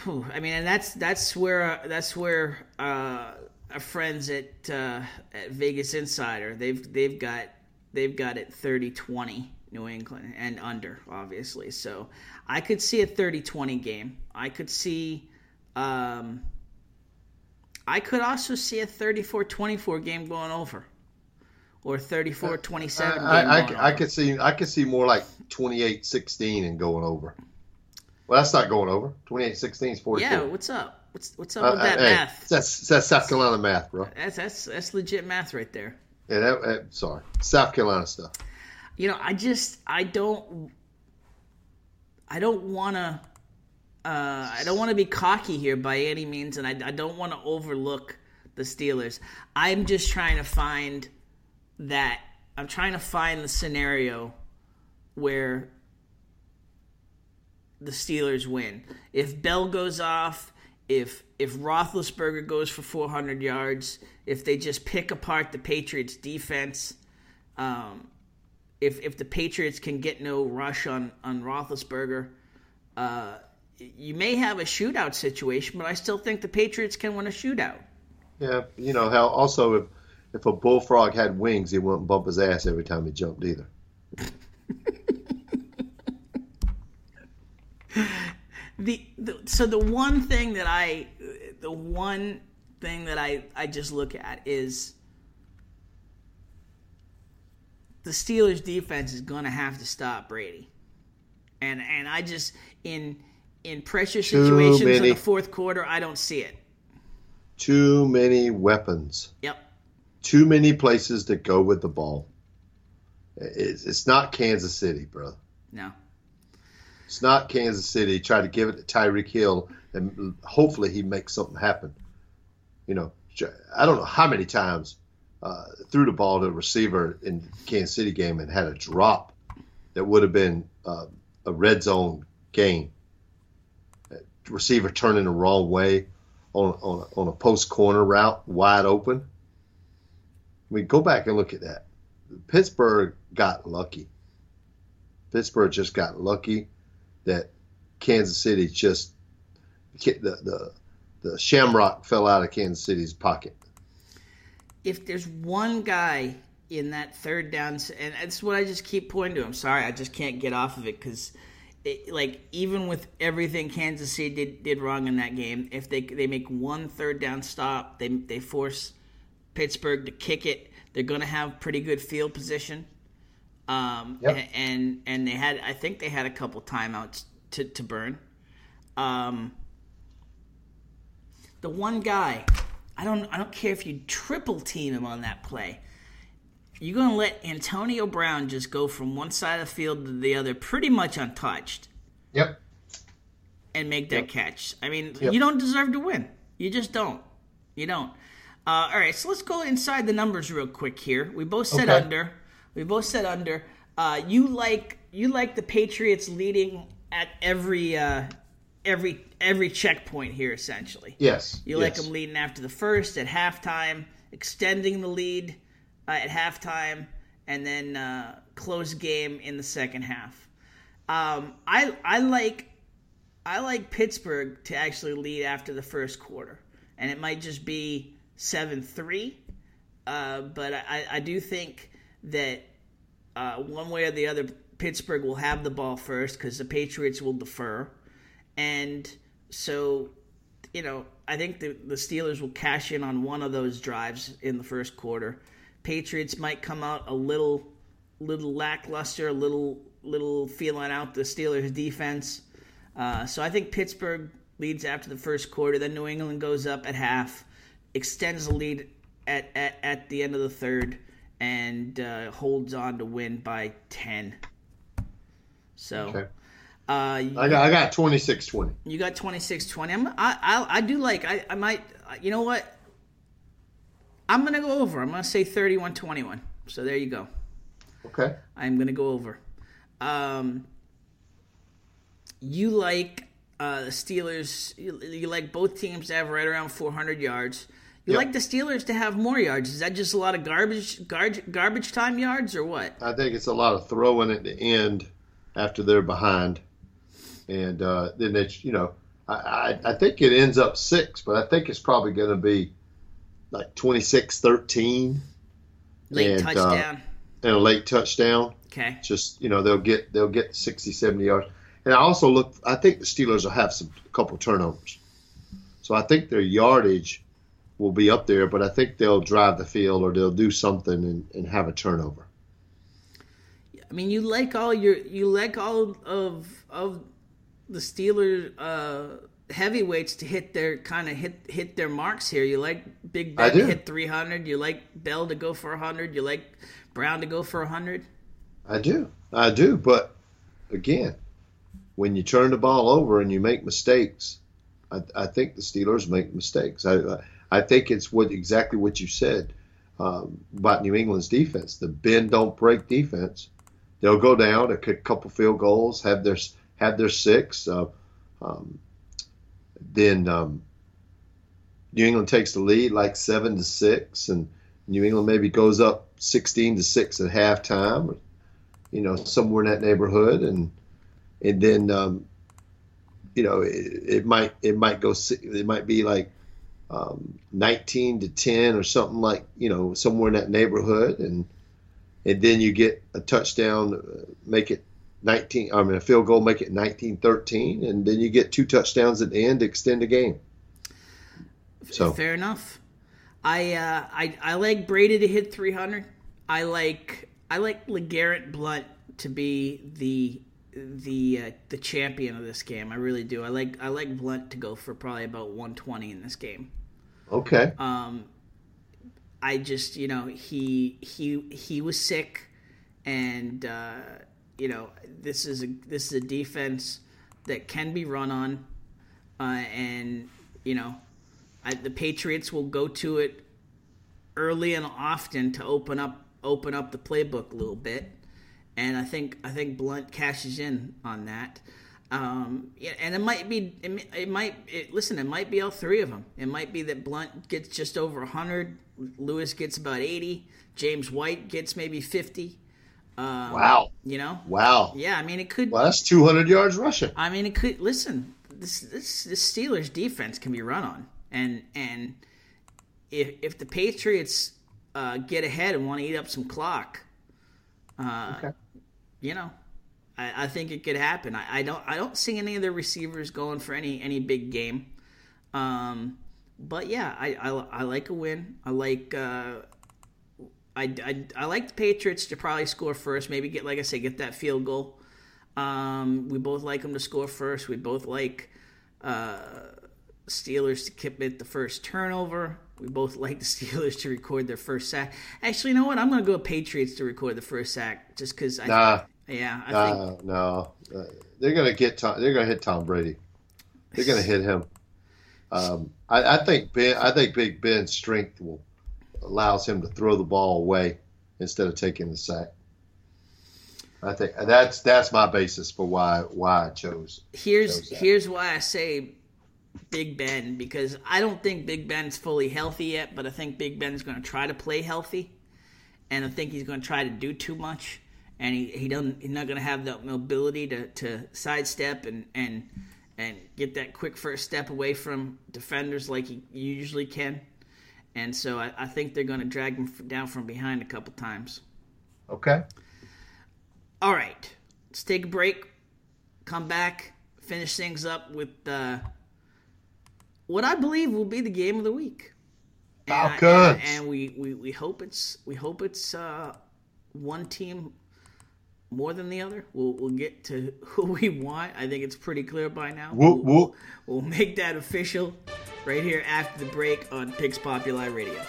Whew, I mean, and that's that's where that's where uh, our friends at uh, at Vegas Insider they've they've got they've got it 30-20 New England and under obviously. So I could see a 30-20 game. I could see. Um, I could also see a 34-24 game going over, or 34-27 I, game I, I, I could see I could see more like 28-16 and going over. Well, that's not going over. 28-16 is 44. Yeah, what's up? What's what's up with that Uh, hey, math? That's that's South Carolina math, bro. That's that's that's legit math right there. Yeah, that, that- sorry, South Carolina stuff. You know, I just I don't I don't want to uh, I don't want to be cocky here by any means, and I, I don't want to overlook the Steelers. I'm just trying to find that I'm trying to find the scenario where the Steelers win. If Bell goes off, if if Roethlisberger goes for 400 yards, if they just pick apart the Patriots' defense, um, if if the Patriots can get no rush on on Roethlisberger, uh, you may have a shootout situation, but I still think the Patriots can win a shootout. Yeah, you know how also if if a bullfrog had wings, he wouldn't bump his ass every time he jumped either. the, the so the one thing that I the one thing that I I just look at is the Steelers defense is going to have to stop Brady. And and I just in in pressure Too situations in the fourth quarter, I don't see it. Too many weapons. Yep. Too many places to go with the ball. It's, it's not Kansas City, bro. No. It's not Kansas City. Try to give it to Tyreek Hill, and hopefully he makes something happen. You know, I don't know how many times uh, threw the ball to a receiver in Kansas City game and had a drop that would have been uh, a red zone game. Receiver turning the wrong way on on a, on a post corner route, wide open. I mean, go back and look at that. Pittsburgh got lucky. Pittsburgh just got lucky that Kansas City just the the the shamrock fell out of Kansas City's pocket. If there's one guy in that third down, and that's what I just keep pointing to. I'm sorry, I just can't get off of it because, like, even with everything Kansas City did, did wrong in that game, if they they make one third down stop, they they force Pittsburgh to kick it. They're going to have pretty good field position. Um, Yep. and and they had I think they had a couple timeouts to, to burn. Um, the one guy, I don't I don't care if you triple team him on that play. You're gonna let Antonio Brown just go from one side of the field to the other, pretty much untouched, Yep. and make that catch. I mean, Yep. you don't deserve to win. You just don't. You don't. Uh, all right, so let's go inside the numbers real quick here. We both said Okay. under. We both said under. Uh, you like you like the Patriots leading at every uh, every every checkpoint here, essentially. Yes. You like yes. them leading after the first, at halftime, extending the lead uh, at halftime, and then uh, close game in the second half. Um, I I like I like Pittsburgh to actually lead after the first quarter, and it might just be seven three, uh, but I, I do think that uh, one way or the other, Pittsburgh will have the ball first because the Patriots will defer, and so you know I think the the Steelers will cash in on one of those drives in the first quarter. Patriots might come out a little little lackluster, a little little feeling out the Steelers defense. Uh, so I think Pittsburgh leads after the first quarter. Then New England goes up at half, extends the lead at, at, at the end of the third, and uh, holds on to win by 10. So Okay. uh, you, I got I got 26-20. you got 26-20. I'm, I, I, I do like, I, I might, you know what? I'm going to go over. I'm going to say 31-21. So there you go. Okay. I'm gonna go over. Um, you like uh, the Steelers? You, you like both teams to have right around 400 yards. You Yep. like the Steelers to have more yards. Is that just a lot of garbage, garbage, garbage time yards, or what? I think it's a lot of throwing at the end after they're behind, and uh, then it's you know I, I I think it ends up six, but I think it's probably going to be like 26-13 Late And, uh, and a late touchdown. okay. Just you know they'll get they'll get 60, 70 yards. And I also look. I think the Steelers will have some a couple turnovers, so I think their yardage will be up there. But I think they'll drive the field or they'll do something and, and have a turnover. I mean, you like all your, you like all of of the Steelers uh, heavyweights to hit their kind of hit hit their marks here. You like Big Ben to hit 300. You like Bell to go for 100. You like Brown to go for 100. I do, I do. But again, when you turn the ball over and you make mistakes, I, I think the Steelers make mistakes. I I think it's what exactly what you said um, about New England's defense. The bend don't break defense. They'll go down, a couple field goals, have their have their six. Uh, um, then um, New England takes the lead like seven to six, and New England maybe goes up sixteen to six at halftime, you know, somewhere in that neighborhood, and and then um, you know it, it, might it might go it might be like um, 19 to 10 or something like you know somewhere in that neighborhood and and then you get a touchdown uh, make it 19 I mean a field goal make it 19-13 and then you get two touchdowns at the end to extend the game so fair enough I uh, I I like Brady to hit 300 I like I like LeGarrette Blount to be the the uh, the champion of this game. I really do. I like I like Blount to go for probably about 120 in this game. Okay. Um, I just you know he he he was sick, and uh, you know this is a this is a defense that can be run on, uh, and you know I, the Patriots will go to it early and often to open up open up the playbook a little bit, and I think I think Blount cashes in on that. Um, yeah, and it might be it, it might it, listen. It might be all three of them. It might be that Blount gets just over hundred, Lewis gets about eighty, James White gets maybe fifty. Um, wow. You know. Wow. Yeah, I mean it could. Well, that's two hundred yards rushing. I mean it could. Listen, this this the Steelers defense can be run on, and and if if the Patriots uh, get ahead and want to eat up some clock, uh, okay. you know, I, I think it could happen. I, I, don't I don't see any of the receivers going for any any big game. Um, but yeah, I, I, I like a win. I like uh, I, I, I like the Patriots to probably score first. Maybe get like I say, get that field goal. Um, we both like them to score first. We both like uh, Steelers to commit the first turnover. We both like the Steelers to record their first sack. Actually, you know what? I'm going to go Patriots to record the first sack just because I, nah. Yeah, I uh, think no, uh, they're gonna get Tom. They're gonna hit Tom Brady. They're gonna hit him. Um, I, I, think Ben. I think Big Ben's strength will allows him to throw the ball away instead of taking the sack. I think that's that's my basis for why why I chose. Here's chose here's why I say Big Ben because I don't think Big Ben's fully healthy yet, but I think Big Ben's going to try to play healthy, and I think he's going to try to do too much and he, he doesn't he's not going to have the mobility to, to sidestep and, and and get that quick first step away from defenders like he usually can. And so I, I think they're going to drag him down from behind a couple times. Okay. All right. Let's take a break. Come back. Finish things up with uh, what I believe will be the game of the week. Falcons. And, and, and we, we, we hope it's we hope it's uh, one team more than the other. We'll, we'll get to who we want. I think it's pretty clear by now. Whoop, whoop. We'll, we'll make that official right here after the break on Picks Populi Radio.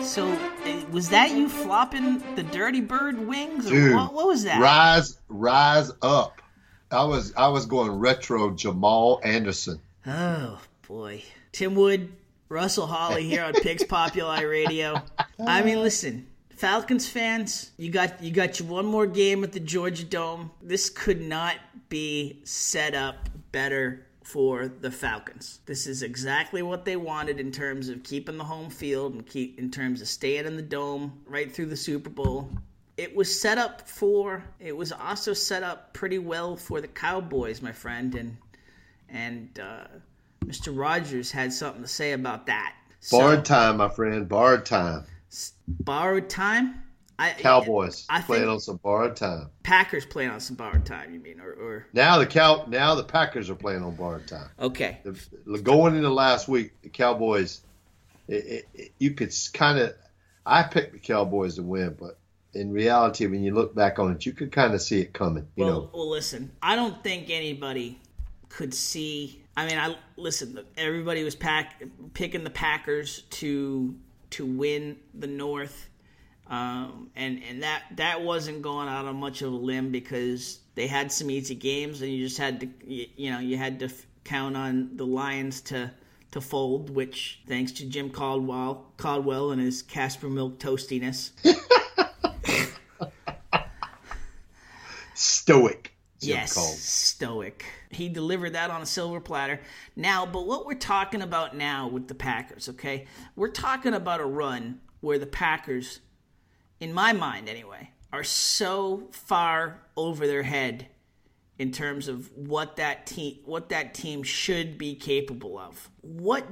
So, eh, was that you flopping the Dirty Bird wings? Dude, what, what was that? Rise, rise up! I was, I was going retro Jamal Anderson. Oh boy, Tim Wood, Russell Holley here on Picks Populi Radio. I mean, listen, Falcons fans, you got you got you one more game at the Georgia Dome. This could not be set up better for the Falcons. This is exactly what they wanted in terms of keeping the home field and keep in terms of staying in the dome right through the Super Bowl. It was set up for it was also set up pretty well for the Cowboys, my friend, and and uh, Mr. Rodgers had something to say about that. Borrowed so, time, my friend. Borrowed time. Borrowed time. I, Cowboys I playing on some borrowed time. Packers playing on some borrowed time. You mean, or, or, now the cow now the Packers are playing on borrowed time. Okay. The, going into last week, the Cowboys, it, it, it, you could kind of. I picked the Cowboys to win, but in reality, when you look back on it, you could kind of see it coming. You well, know, well, listen, I don't think anybody could see. I mean, I listen. Everybody was pack, picking the Packers to to win the North, um, and and that that wasn't going out on much of a limb because they had some easy games, and you just had to you, you know you had to f- count on the Lions to to fold, which thanks to Jim Caldwell Caldwell and his Casper Milk toastiness. Stoic. Yes, stoic. He delivered that on a silver platter. Now, but what we're talking about now with the Packers, okay? We're talking about a run where the Packers, in my mind anyway, are so far over their head in terms of what that team what that team should be capable of. What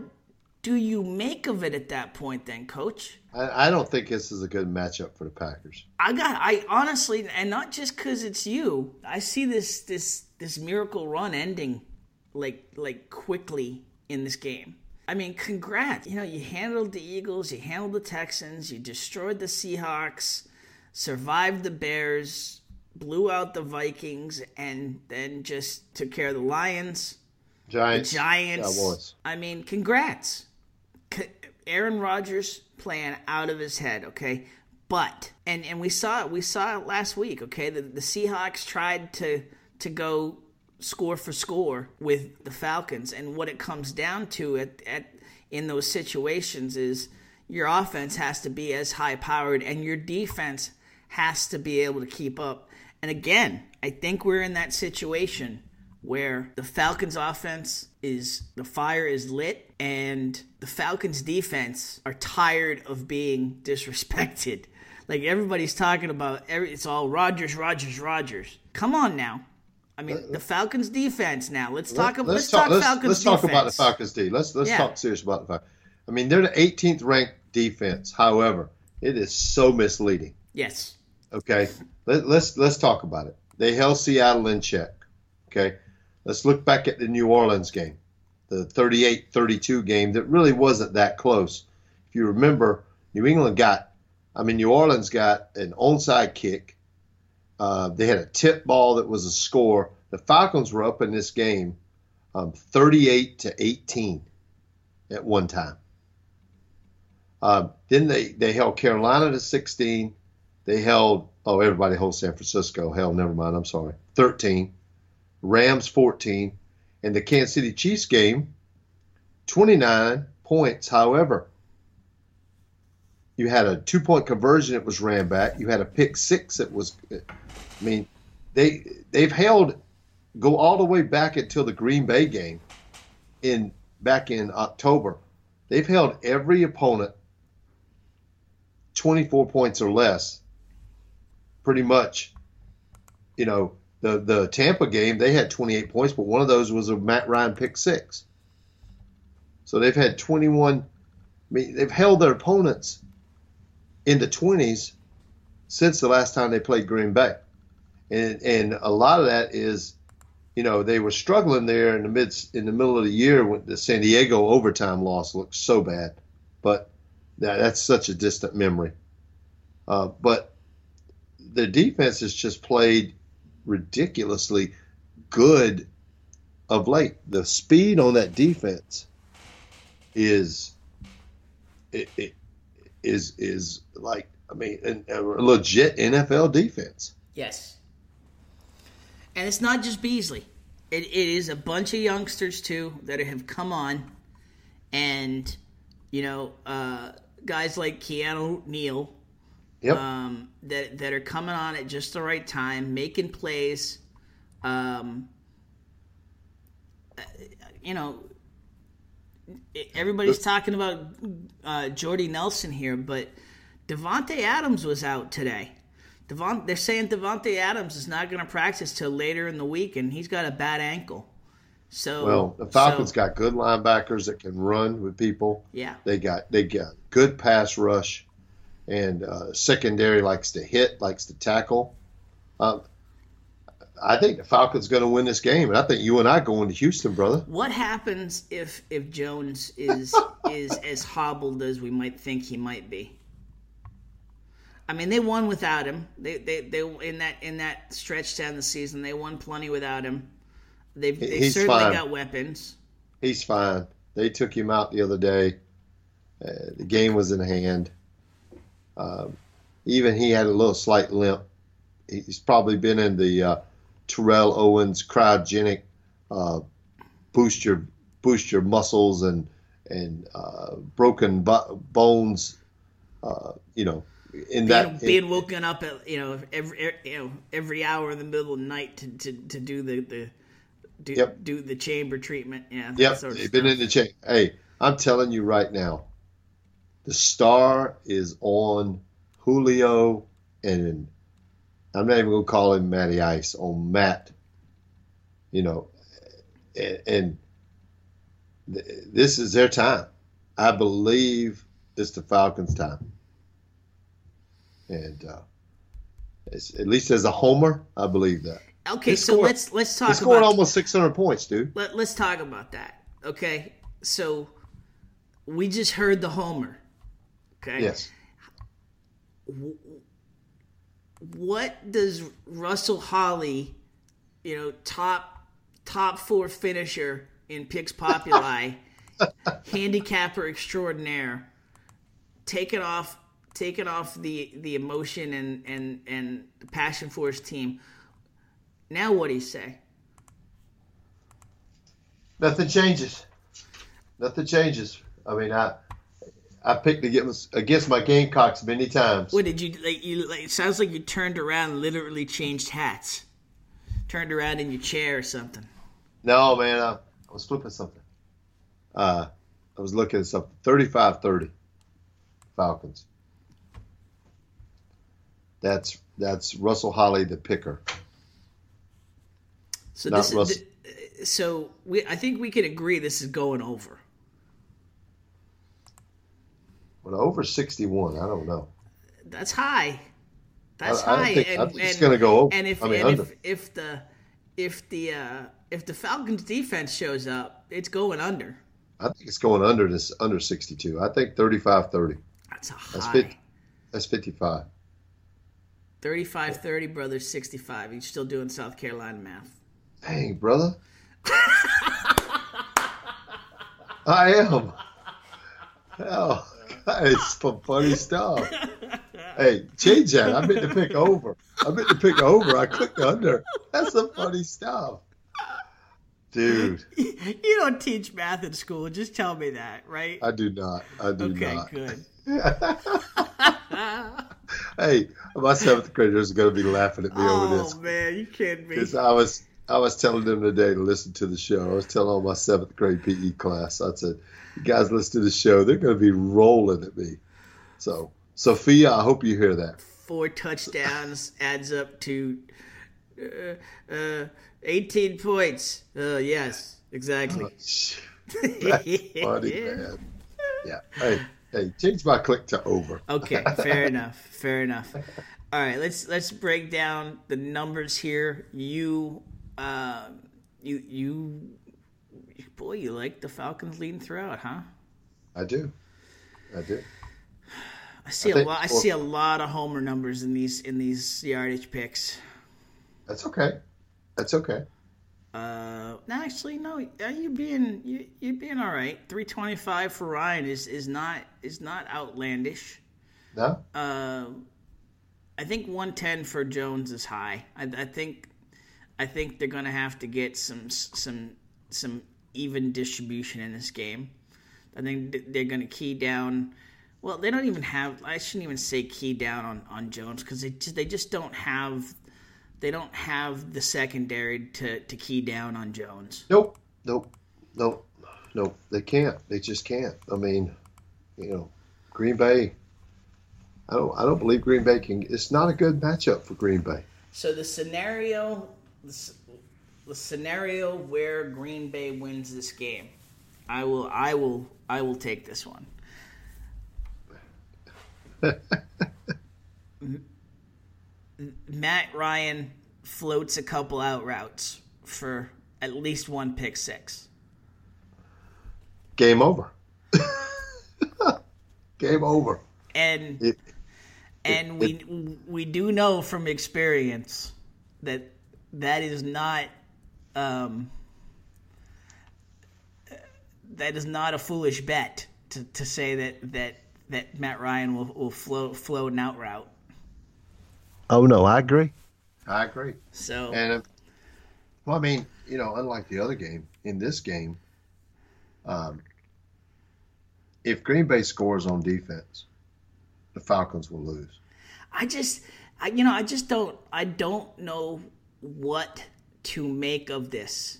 do you make of it at that point then, coach? I, I don't think this is a good matchup for the Packers. I got I honestly and not just cuz it's you. I see this this this miracle run ending like like quickly in this game. I mean, congrats. You know, you handled the Eagles, you handled the Texans, you destroyed the Seahawks, survived the Bears, blew out the Vikings and then just took care of the Lions, the Giants. Giants. Cowboys. I mean, congrats. Aaron Rodgers plan out of his head, okay? But and and we saw it. We saw it last week, okay? The the Seahawks tried to to go score for score with the Falcons, and what it comes down to at at in those situations is your offense has to be as high powered, and your defense has to be able to keep up. And again, I think we're in that situation where the Falcons offense is the fire is lit and the Falcons defense are tired of being disrespected. Like everybody's talking about every, it's all Rodgers, Rodgers, Rodgers. Come on now. I mean, the Falcons defense now. Let's talk about let's, talk, let's, Falcons let's talk defense. about the Falcons D. Let's let's Yeah. talk serious about the Falcons. I mean, they're the 18th ranked defense. However, it is so misleading. Yes. Okay, Let, let's let's talk about it. They held Seattle in check. Okay, let's look back at the New Orleans game, the 38-32 game that really wasn't that close. If you remember, New England got, I mean, New Orleans got an onside kick. Uh, they had a tip ball that was a score. The Falcons were up in this game, um, 38 to 18, at one time. Um, then they they held Carolina to 16. They held, oh, everybody holds San Francisco. Hell, never mind. I'm sorry. 13. Rams 14. And the Kansas City Chiefs game, 29 points. However, you had a two point conversion that was ran back. You had a pick six that was, I mean, they they've held, go all the way back until the Green Bay game in back in October. They've held every opponent 24 points or less pretty much you know the the Tampa game they had 28 points but one of those was a Matt Ryan pick 6 so they've had 21 I mean they've held their opponents in the 20s since the last time they played Green Bay. And and a lot of that is you know they were struggling there in the mid in the middle of the year when the San Diego overtime loss looked so bad. But that, that's such a distant memory. Uh, but the defense has just played ridiculously good of late. The speed on that defense is it, it is is like I mean a, legit NFL defense. Yes. And it's not just Beasley. It, it is a bunch of youngsters too that have come on, and you know, uh, guys like Keanu Neal, Yep. um, that that are coming on at just the right time, making plays. Um, uh, you know, everybody's talking about uh, Jordy Nelson here, but Davante Adams was out today. Devon, they're saying Davante Adams is not going to practice till later in the week, and he's got a bad ankle. So well, the Falcons so- got good linebackers that can run with people. yeah, They got they got good pass rush, and uh, secondary likes to hit, likes to tackle. Um, I think the Falcons going to win this game, and I think you and I going to Houston, brother. What happens if if Jones is is as hobbled as we might think he might be? I mean, they won without him. They they they in that in that stretch down the season, they won plenty without him. They've they He's certainly fine. got weapons. He's fine. They took him out the other day. Uh, the game was in hand. Um, even he had a little slight limp. He's probably been in the uh, Terrell Owens cryogenic uh, boost your boost your muscles and and uh, broken bo- bones. Uh, you know, in Being, that being woken up at you know every you know every hour in the middle of the night to, to, to do the the do, Yep. do the chamber treatment. Yeah, Yep, sort of they've been in the chamber. Hey, I'm telling you right now, the star is on Julio and I'm not even gonna call him Matty Ice on Matt. You know, and, and th- this is their time. I believe it's the Falcons' time, and uh, it's, at least as a homer, I believe that. Okay, They so scored- let's let's They talk scored about almost 600 points, dude. let, let's talk about that. Okay, so we just heard the homer. Okay, Yes. what does Russell Holley, you know, top top four finisher in Picks Populi, handicapper extraordinaire, take it off take it off the the emotion and and and the passion for his team. Now what do you say? Nothing changes. Nothing changes. I mean, I I picked against against my Gamecocks many times. What did you like? You like? It sounds like you turned around, and literally changed hats, turned around in your chair or something. No, man, I, I was flipping something. Uh, I was looking at something. 35-30 Falcons. That's that's Russell Holley, the picker. So Not this, th- so we, I think we can agree this is going over. Well, over 61. I don't know. That's high. That's I- I high. think- I think it's gonna go over. And if I mean, and if, if the if the uh, if the Falcons defense shows up, it's going under. I think it's going under this under 62. I think 35-30. That's a That's high. 50. That's 55. 35 30, brothers, 65. You're still doing South Carolina math. Dang, brother. I am. Hell, that is some funny stuff. Hey, change that. I meant to pick over. I meant to pick over. I clicked under. That's some funny stuff. Dude, You don't teach math in school. Just tell me that, right? I do not. I do Okay, not. good. Hey, my seventh graders are going to be laughing at me over oh, this. Oh man, you kidding me? Because I was I was telling them today to listen to the show. I was telling all my seventh grade PE class. I said, "You guys listen to the show. They're going to be rolling at me." So, Sophia, I hope you hear that. Four touchdowns adds up to uh, uh, 18 points. Uh, yes, exactly. Funny man. Yeah. Hey, hey, change my click to over. Okay, fair enough. Fair enough. All right, let's let's break down the numbers here. You, uh, you, you, boy, you like the Falcons leading throughout, huh? I do. I do. I see I a lot. I see a lot of homer numbers in these in these yardage picks. That's okay. That's okay. Uh, no, actually, no. uh, You being you you being all right. Three twenty five for Ryan is is not is not outlandish. No. Uh, I think one ten for Jones is high. I, I think I think they're gonna have to get some some some even distribution in this game. I think they're gonna key down. Well, they don't even have. I shouldn't even say key down on, on Jones because they just, they just don't have. They don't have the secondary to, to key down on Jones. Nope. Nope. Nope. Nope. They can't. They just can't. I mean, you know, Green Bay. I don't. I don't believe Green Bay can. It's not a good matchup for Green Bay. So the scenario, the, the scenario where Green Bay wins this game, I will, I will, I will take this one. Matt Ryan floats a couple out routes for at least one pick six. Game over. Game over. And It- and we we do know from experience that that is not um, that is not a foolish bet to, to say that that that Matt Ryan will will float float an out route. Oh no, I agree. I agree. So And uh, well, I mean, you know, unlike the other game, in this game, um, if Green Bay scores on defense, the Falcons will lose. I just, I, you know, I just don't, I don't know what to make of this.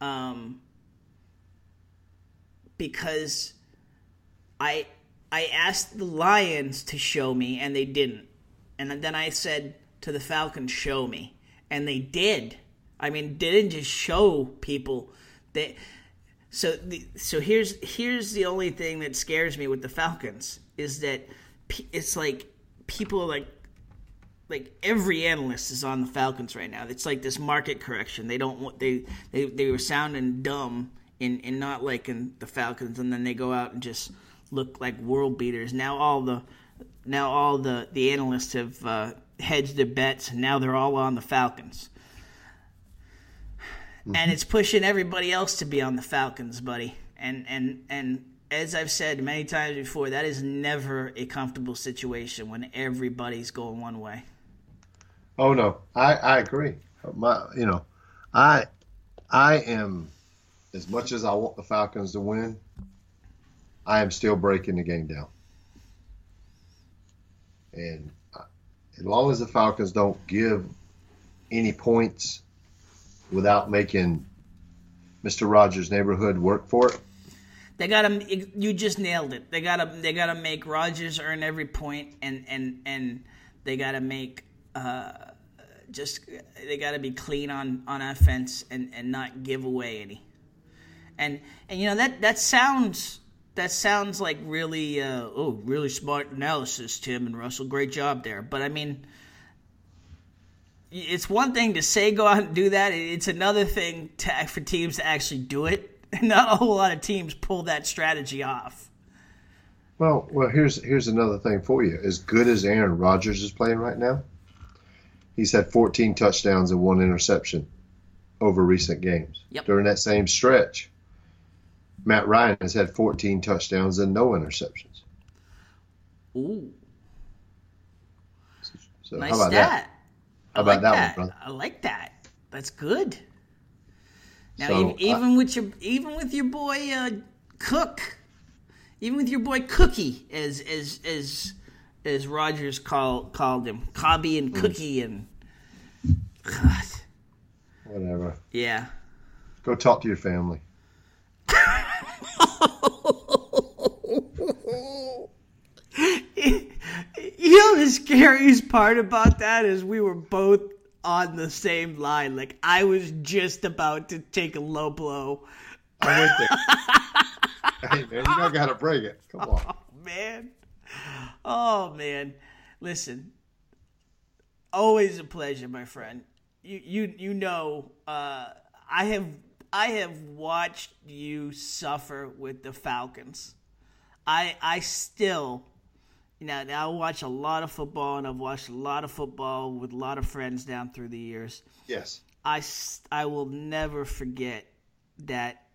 Um, because I, I asked the Lions to show me and they didn't. And then I said to the Falcons, show me. And they did. I mean, didn't just show people that. So, the, so here's here's the only thing that scares me with the Falcons is that it's like people are like like every analyst is on the Falcons right now. It's like this market correction. They don't want they they, they were sounding dumb in in not liking the Falcons, and then they go out and just look like world beaters. Now all the now all the the analysts have uh, hedged their bets, and now they're all on the Falcons. And it's pushing everybody else to be on the Falcons, buddy. And and and as I've said many times before, that is never a comfortable situation when everybody's going one way. Oh no, I, I agree. My, you know, I I am as much as I want the Falcons to win. I am still breaking the game down, and as long as the Falcons don't give any points without making Mister Rogers' neighborhood work for it, They gotta. You just nailed it. They gotta. They gotta make Rodgers earn every point, and and and they gotta make. Uh, just they gotta be clean on on offense and and not give away any. And and you know that that sounds that sounds like really uh, oh really smart analysis, Tim and Russell. Great job there. But I mean. It's one thing to say go out and do that. It's another thing to, for teams to actually do it. Not a whole lot of teams pull that strategy off. Well, well, here's here's another thing for you. As good as Aaron Rodgers is playing right now, he's had 14 touchdowns and one interception over recent games. Yep. During that same stretch, Matt Ryan has had 14 touchdowns and no interceptions. Ooh, So nice how about stat. that? I How about like that one, brother? I like that. That's good. Now, So, even, even with your even with your boy uh, Cook, even with your boy Cookie, as as as as Rodgers call, called him, Cobby and Hmm. Cookie, and God, Whatever. yeah. Go talk to your family. You know the scariest part about that is we were both on the same line. Like I was just about to take a low blow. I went there. hey man, you don't got to break it. Come on. man. Oh man. Listen. Always a pleasure, my friend. You you you know, uh, I have I have watched you suffer with the Falcons. I I still you know, I watch a lot of football and I've watched a lot of football with a lot of friends down through the years. Yes. I, I will never forget that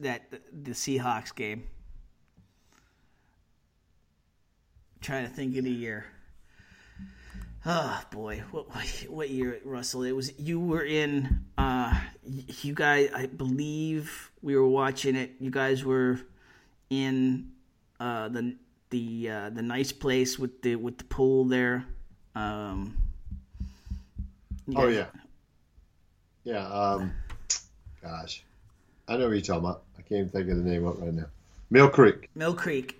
that the Seahawks game. Trying to think of the year. Oh boy, what what year, Russell? It was you were in. Uh, you guys, I believe we were watching it. You guys were in uh, the the uh, the nice place with the with the pool there. Um, Oh yeah. Yeah. Um. Gosh, I know what you're talking about. I can't even think of the name it right now. Mill Creek. Mill Creek.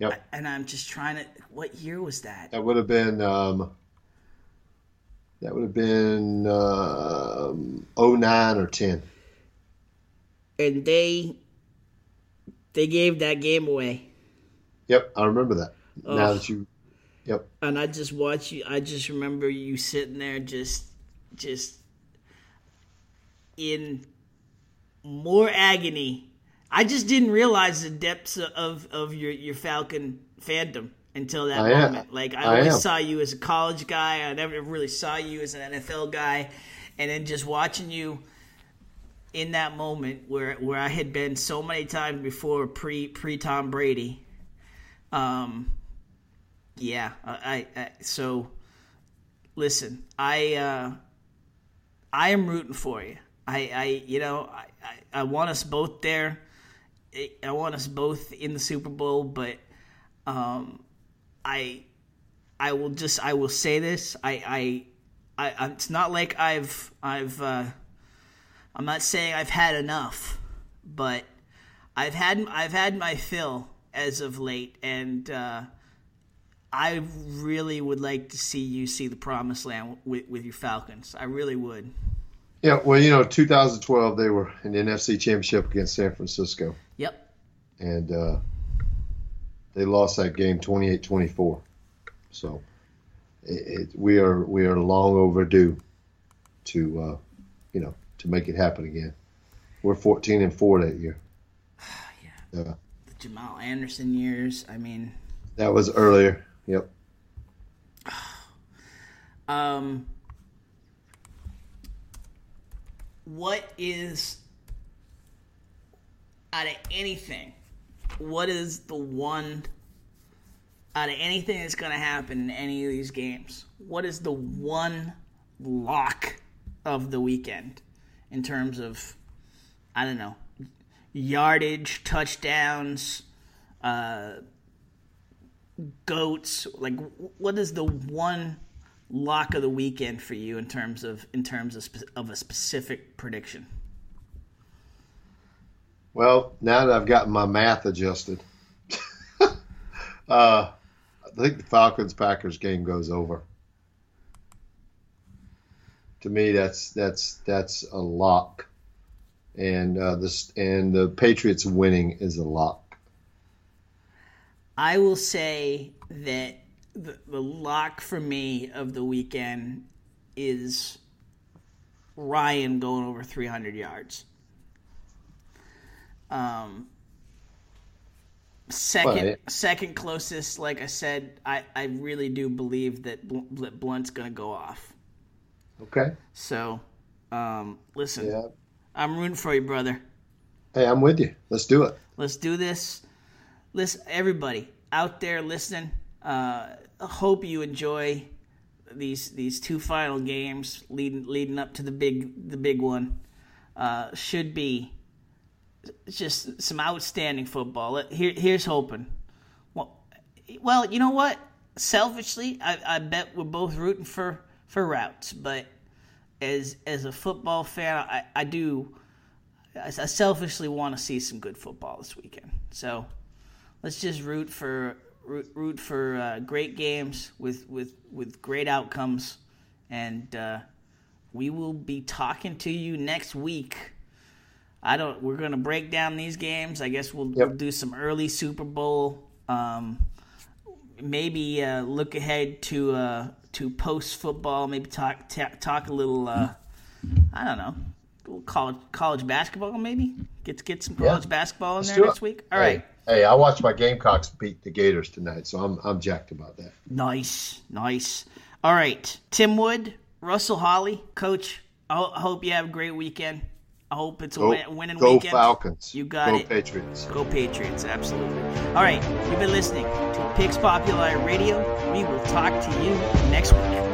Yep. And I'm just trying to. What year was that? That would have been. Um, that would have been um, 09 or 10. And they they gave that game away. Yep, I remember that. Now Oh. that you, yep, And I just watch you. I just remember you sitting there, just just in more agony. I just didn't realize the depths of of your your Falcon fandom until that I am. moment. Like I, I always am. saw you as a college guy. I never really saw you as an NFL guy, and then just watching you in that moment where where I had been so many times before pre pre Tom Brady. Um, yeah, I, I, I so listen, I uh, I am rooting for you. I, I you know I, I, I want us both there. I- want us both in the Super Bowl, but um, I I will just I will say this. I I, I it's not like I've I've uh, I'm not saying I've had enough, but I've had I've had my fill as of late, and uh, I really would like to see you see the promised land with, with your Falcons. I really would. Yeah, well, you know, 2012 they were in the NFC Championship against San Francisco, Yep. and uh, they lost that game 28-24. So it, it, we are we are long overdue to uh, you know to make it happen again. We're 14 and four that year. yeah. Yeah, The Jamal Anderson years. I mean, that was earlier. Yep. um, what is out of anything? What is the one out of anything that's going to happen in any of these games? What is the one lock of the weekend in terms of I don't know yardage, touchdowns, uh, goats? Like, what is the one lock of the weekend for you in terms of in terms of, spe- of a specific prediction? Well, now that I've gotten my math adjusted, uh, I think the Falcons Packers game goes over. To me, that's that's that's a lock, and uh, this and the Patriots winning is a lock. I will say that the, the lock for me of the weekend is Ryan going over 300 yards. Um, second, Right. second closest, like I said, I, I really do believe that Bl- Bl- Blount's going to go off. Okay. So, um, listen, Yeah. I'm rooting for you, brother. Hey, I'm with you. Let's do it. Let's do this. Listen, everybody out there listening. Uh, hope you enjoy these these two final games leading leading up to the big the big one. Uh, should be just some outstanding football. Here, here's hoping. Well, well, you know what? Selfishly, I, I bet we're both rooting for for routes, but as as a football fan, I, I do. I selfishly want to see some good football this weekend. So let's just root for root, root for uh, great games with, with, with great outcomes, and uh, we will be talking to you next week. I don't. We're gonna break down these games. I guess we'll, we'll do some early Super Bowl. Um, maybe uh, look ahead to uh, to post football. Maybe talk ta- talk a little. Uh, I don't know. College college basketball maybe get get some college basketball in Let's there next it. week. All right. Hey, I watched my Gamecocks beat the Gators tonight, so I'm I'm jacked about that. Nice, nice. All right, Tim Wood, Russell Holley, Coach. I, hope you have a great weekend. I hope it's a Go, win- winning go weekend. Go Falcons. You got go it. Patriots. Go Patriots, absolutely. All right, you've been listening to Pix Populi Radio. We will talk to you next week.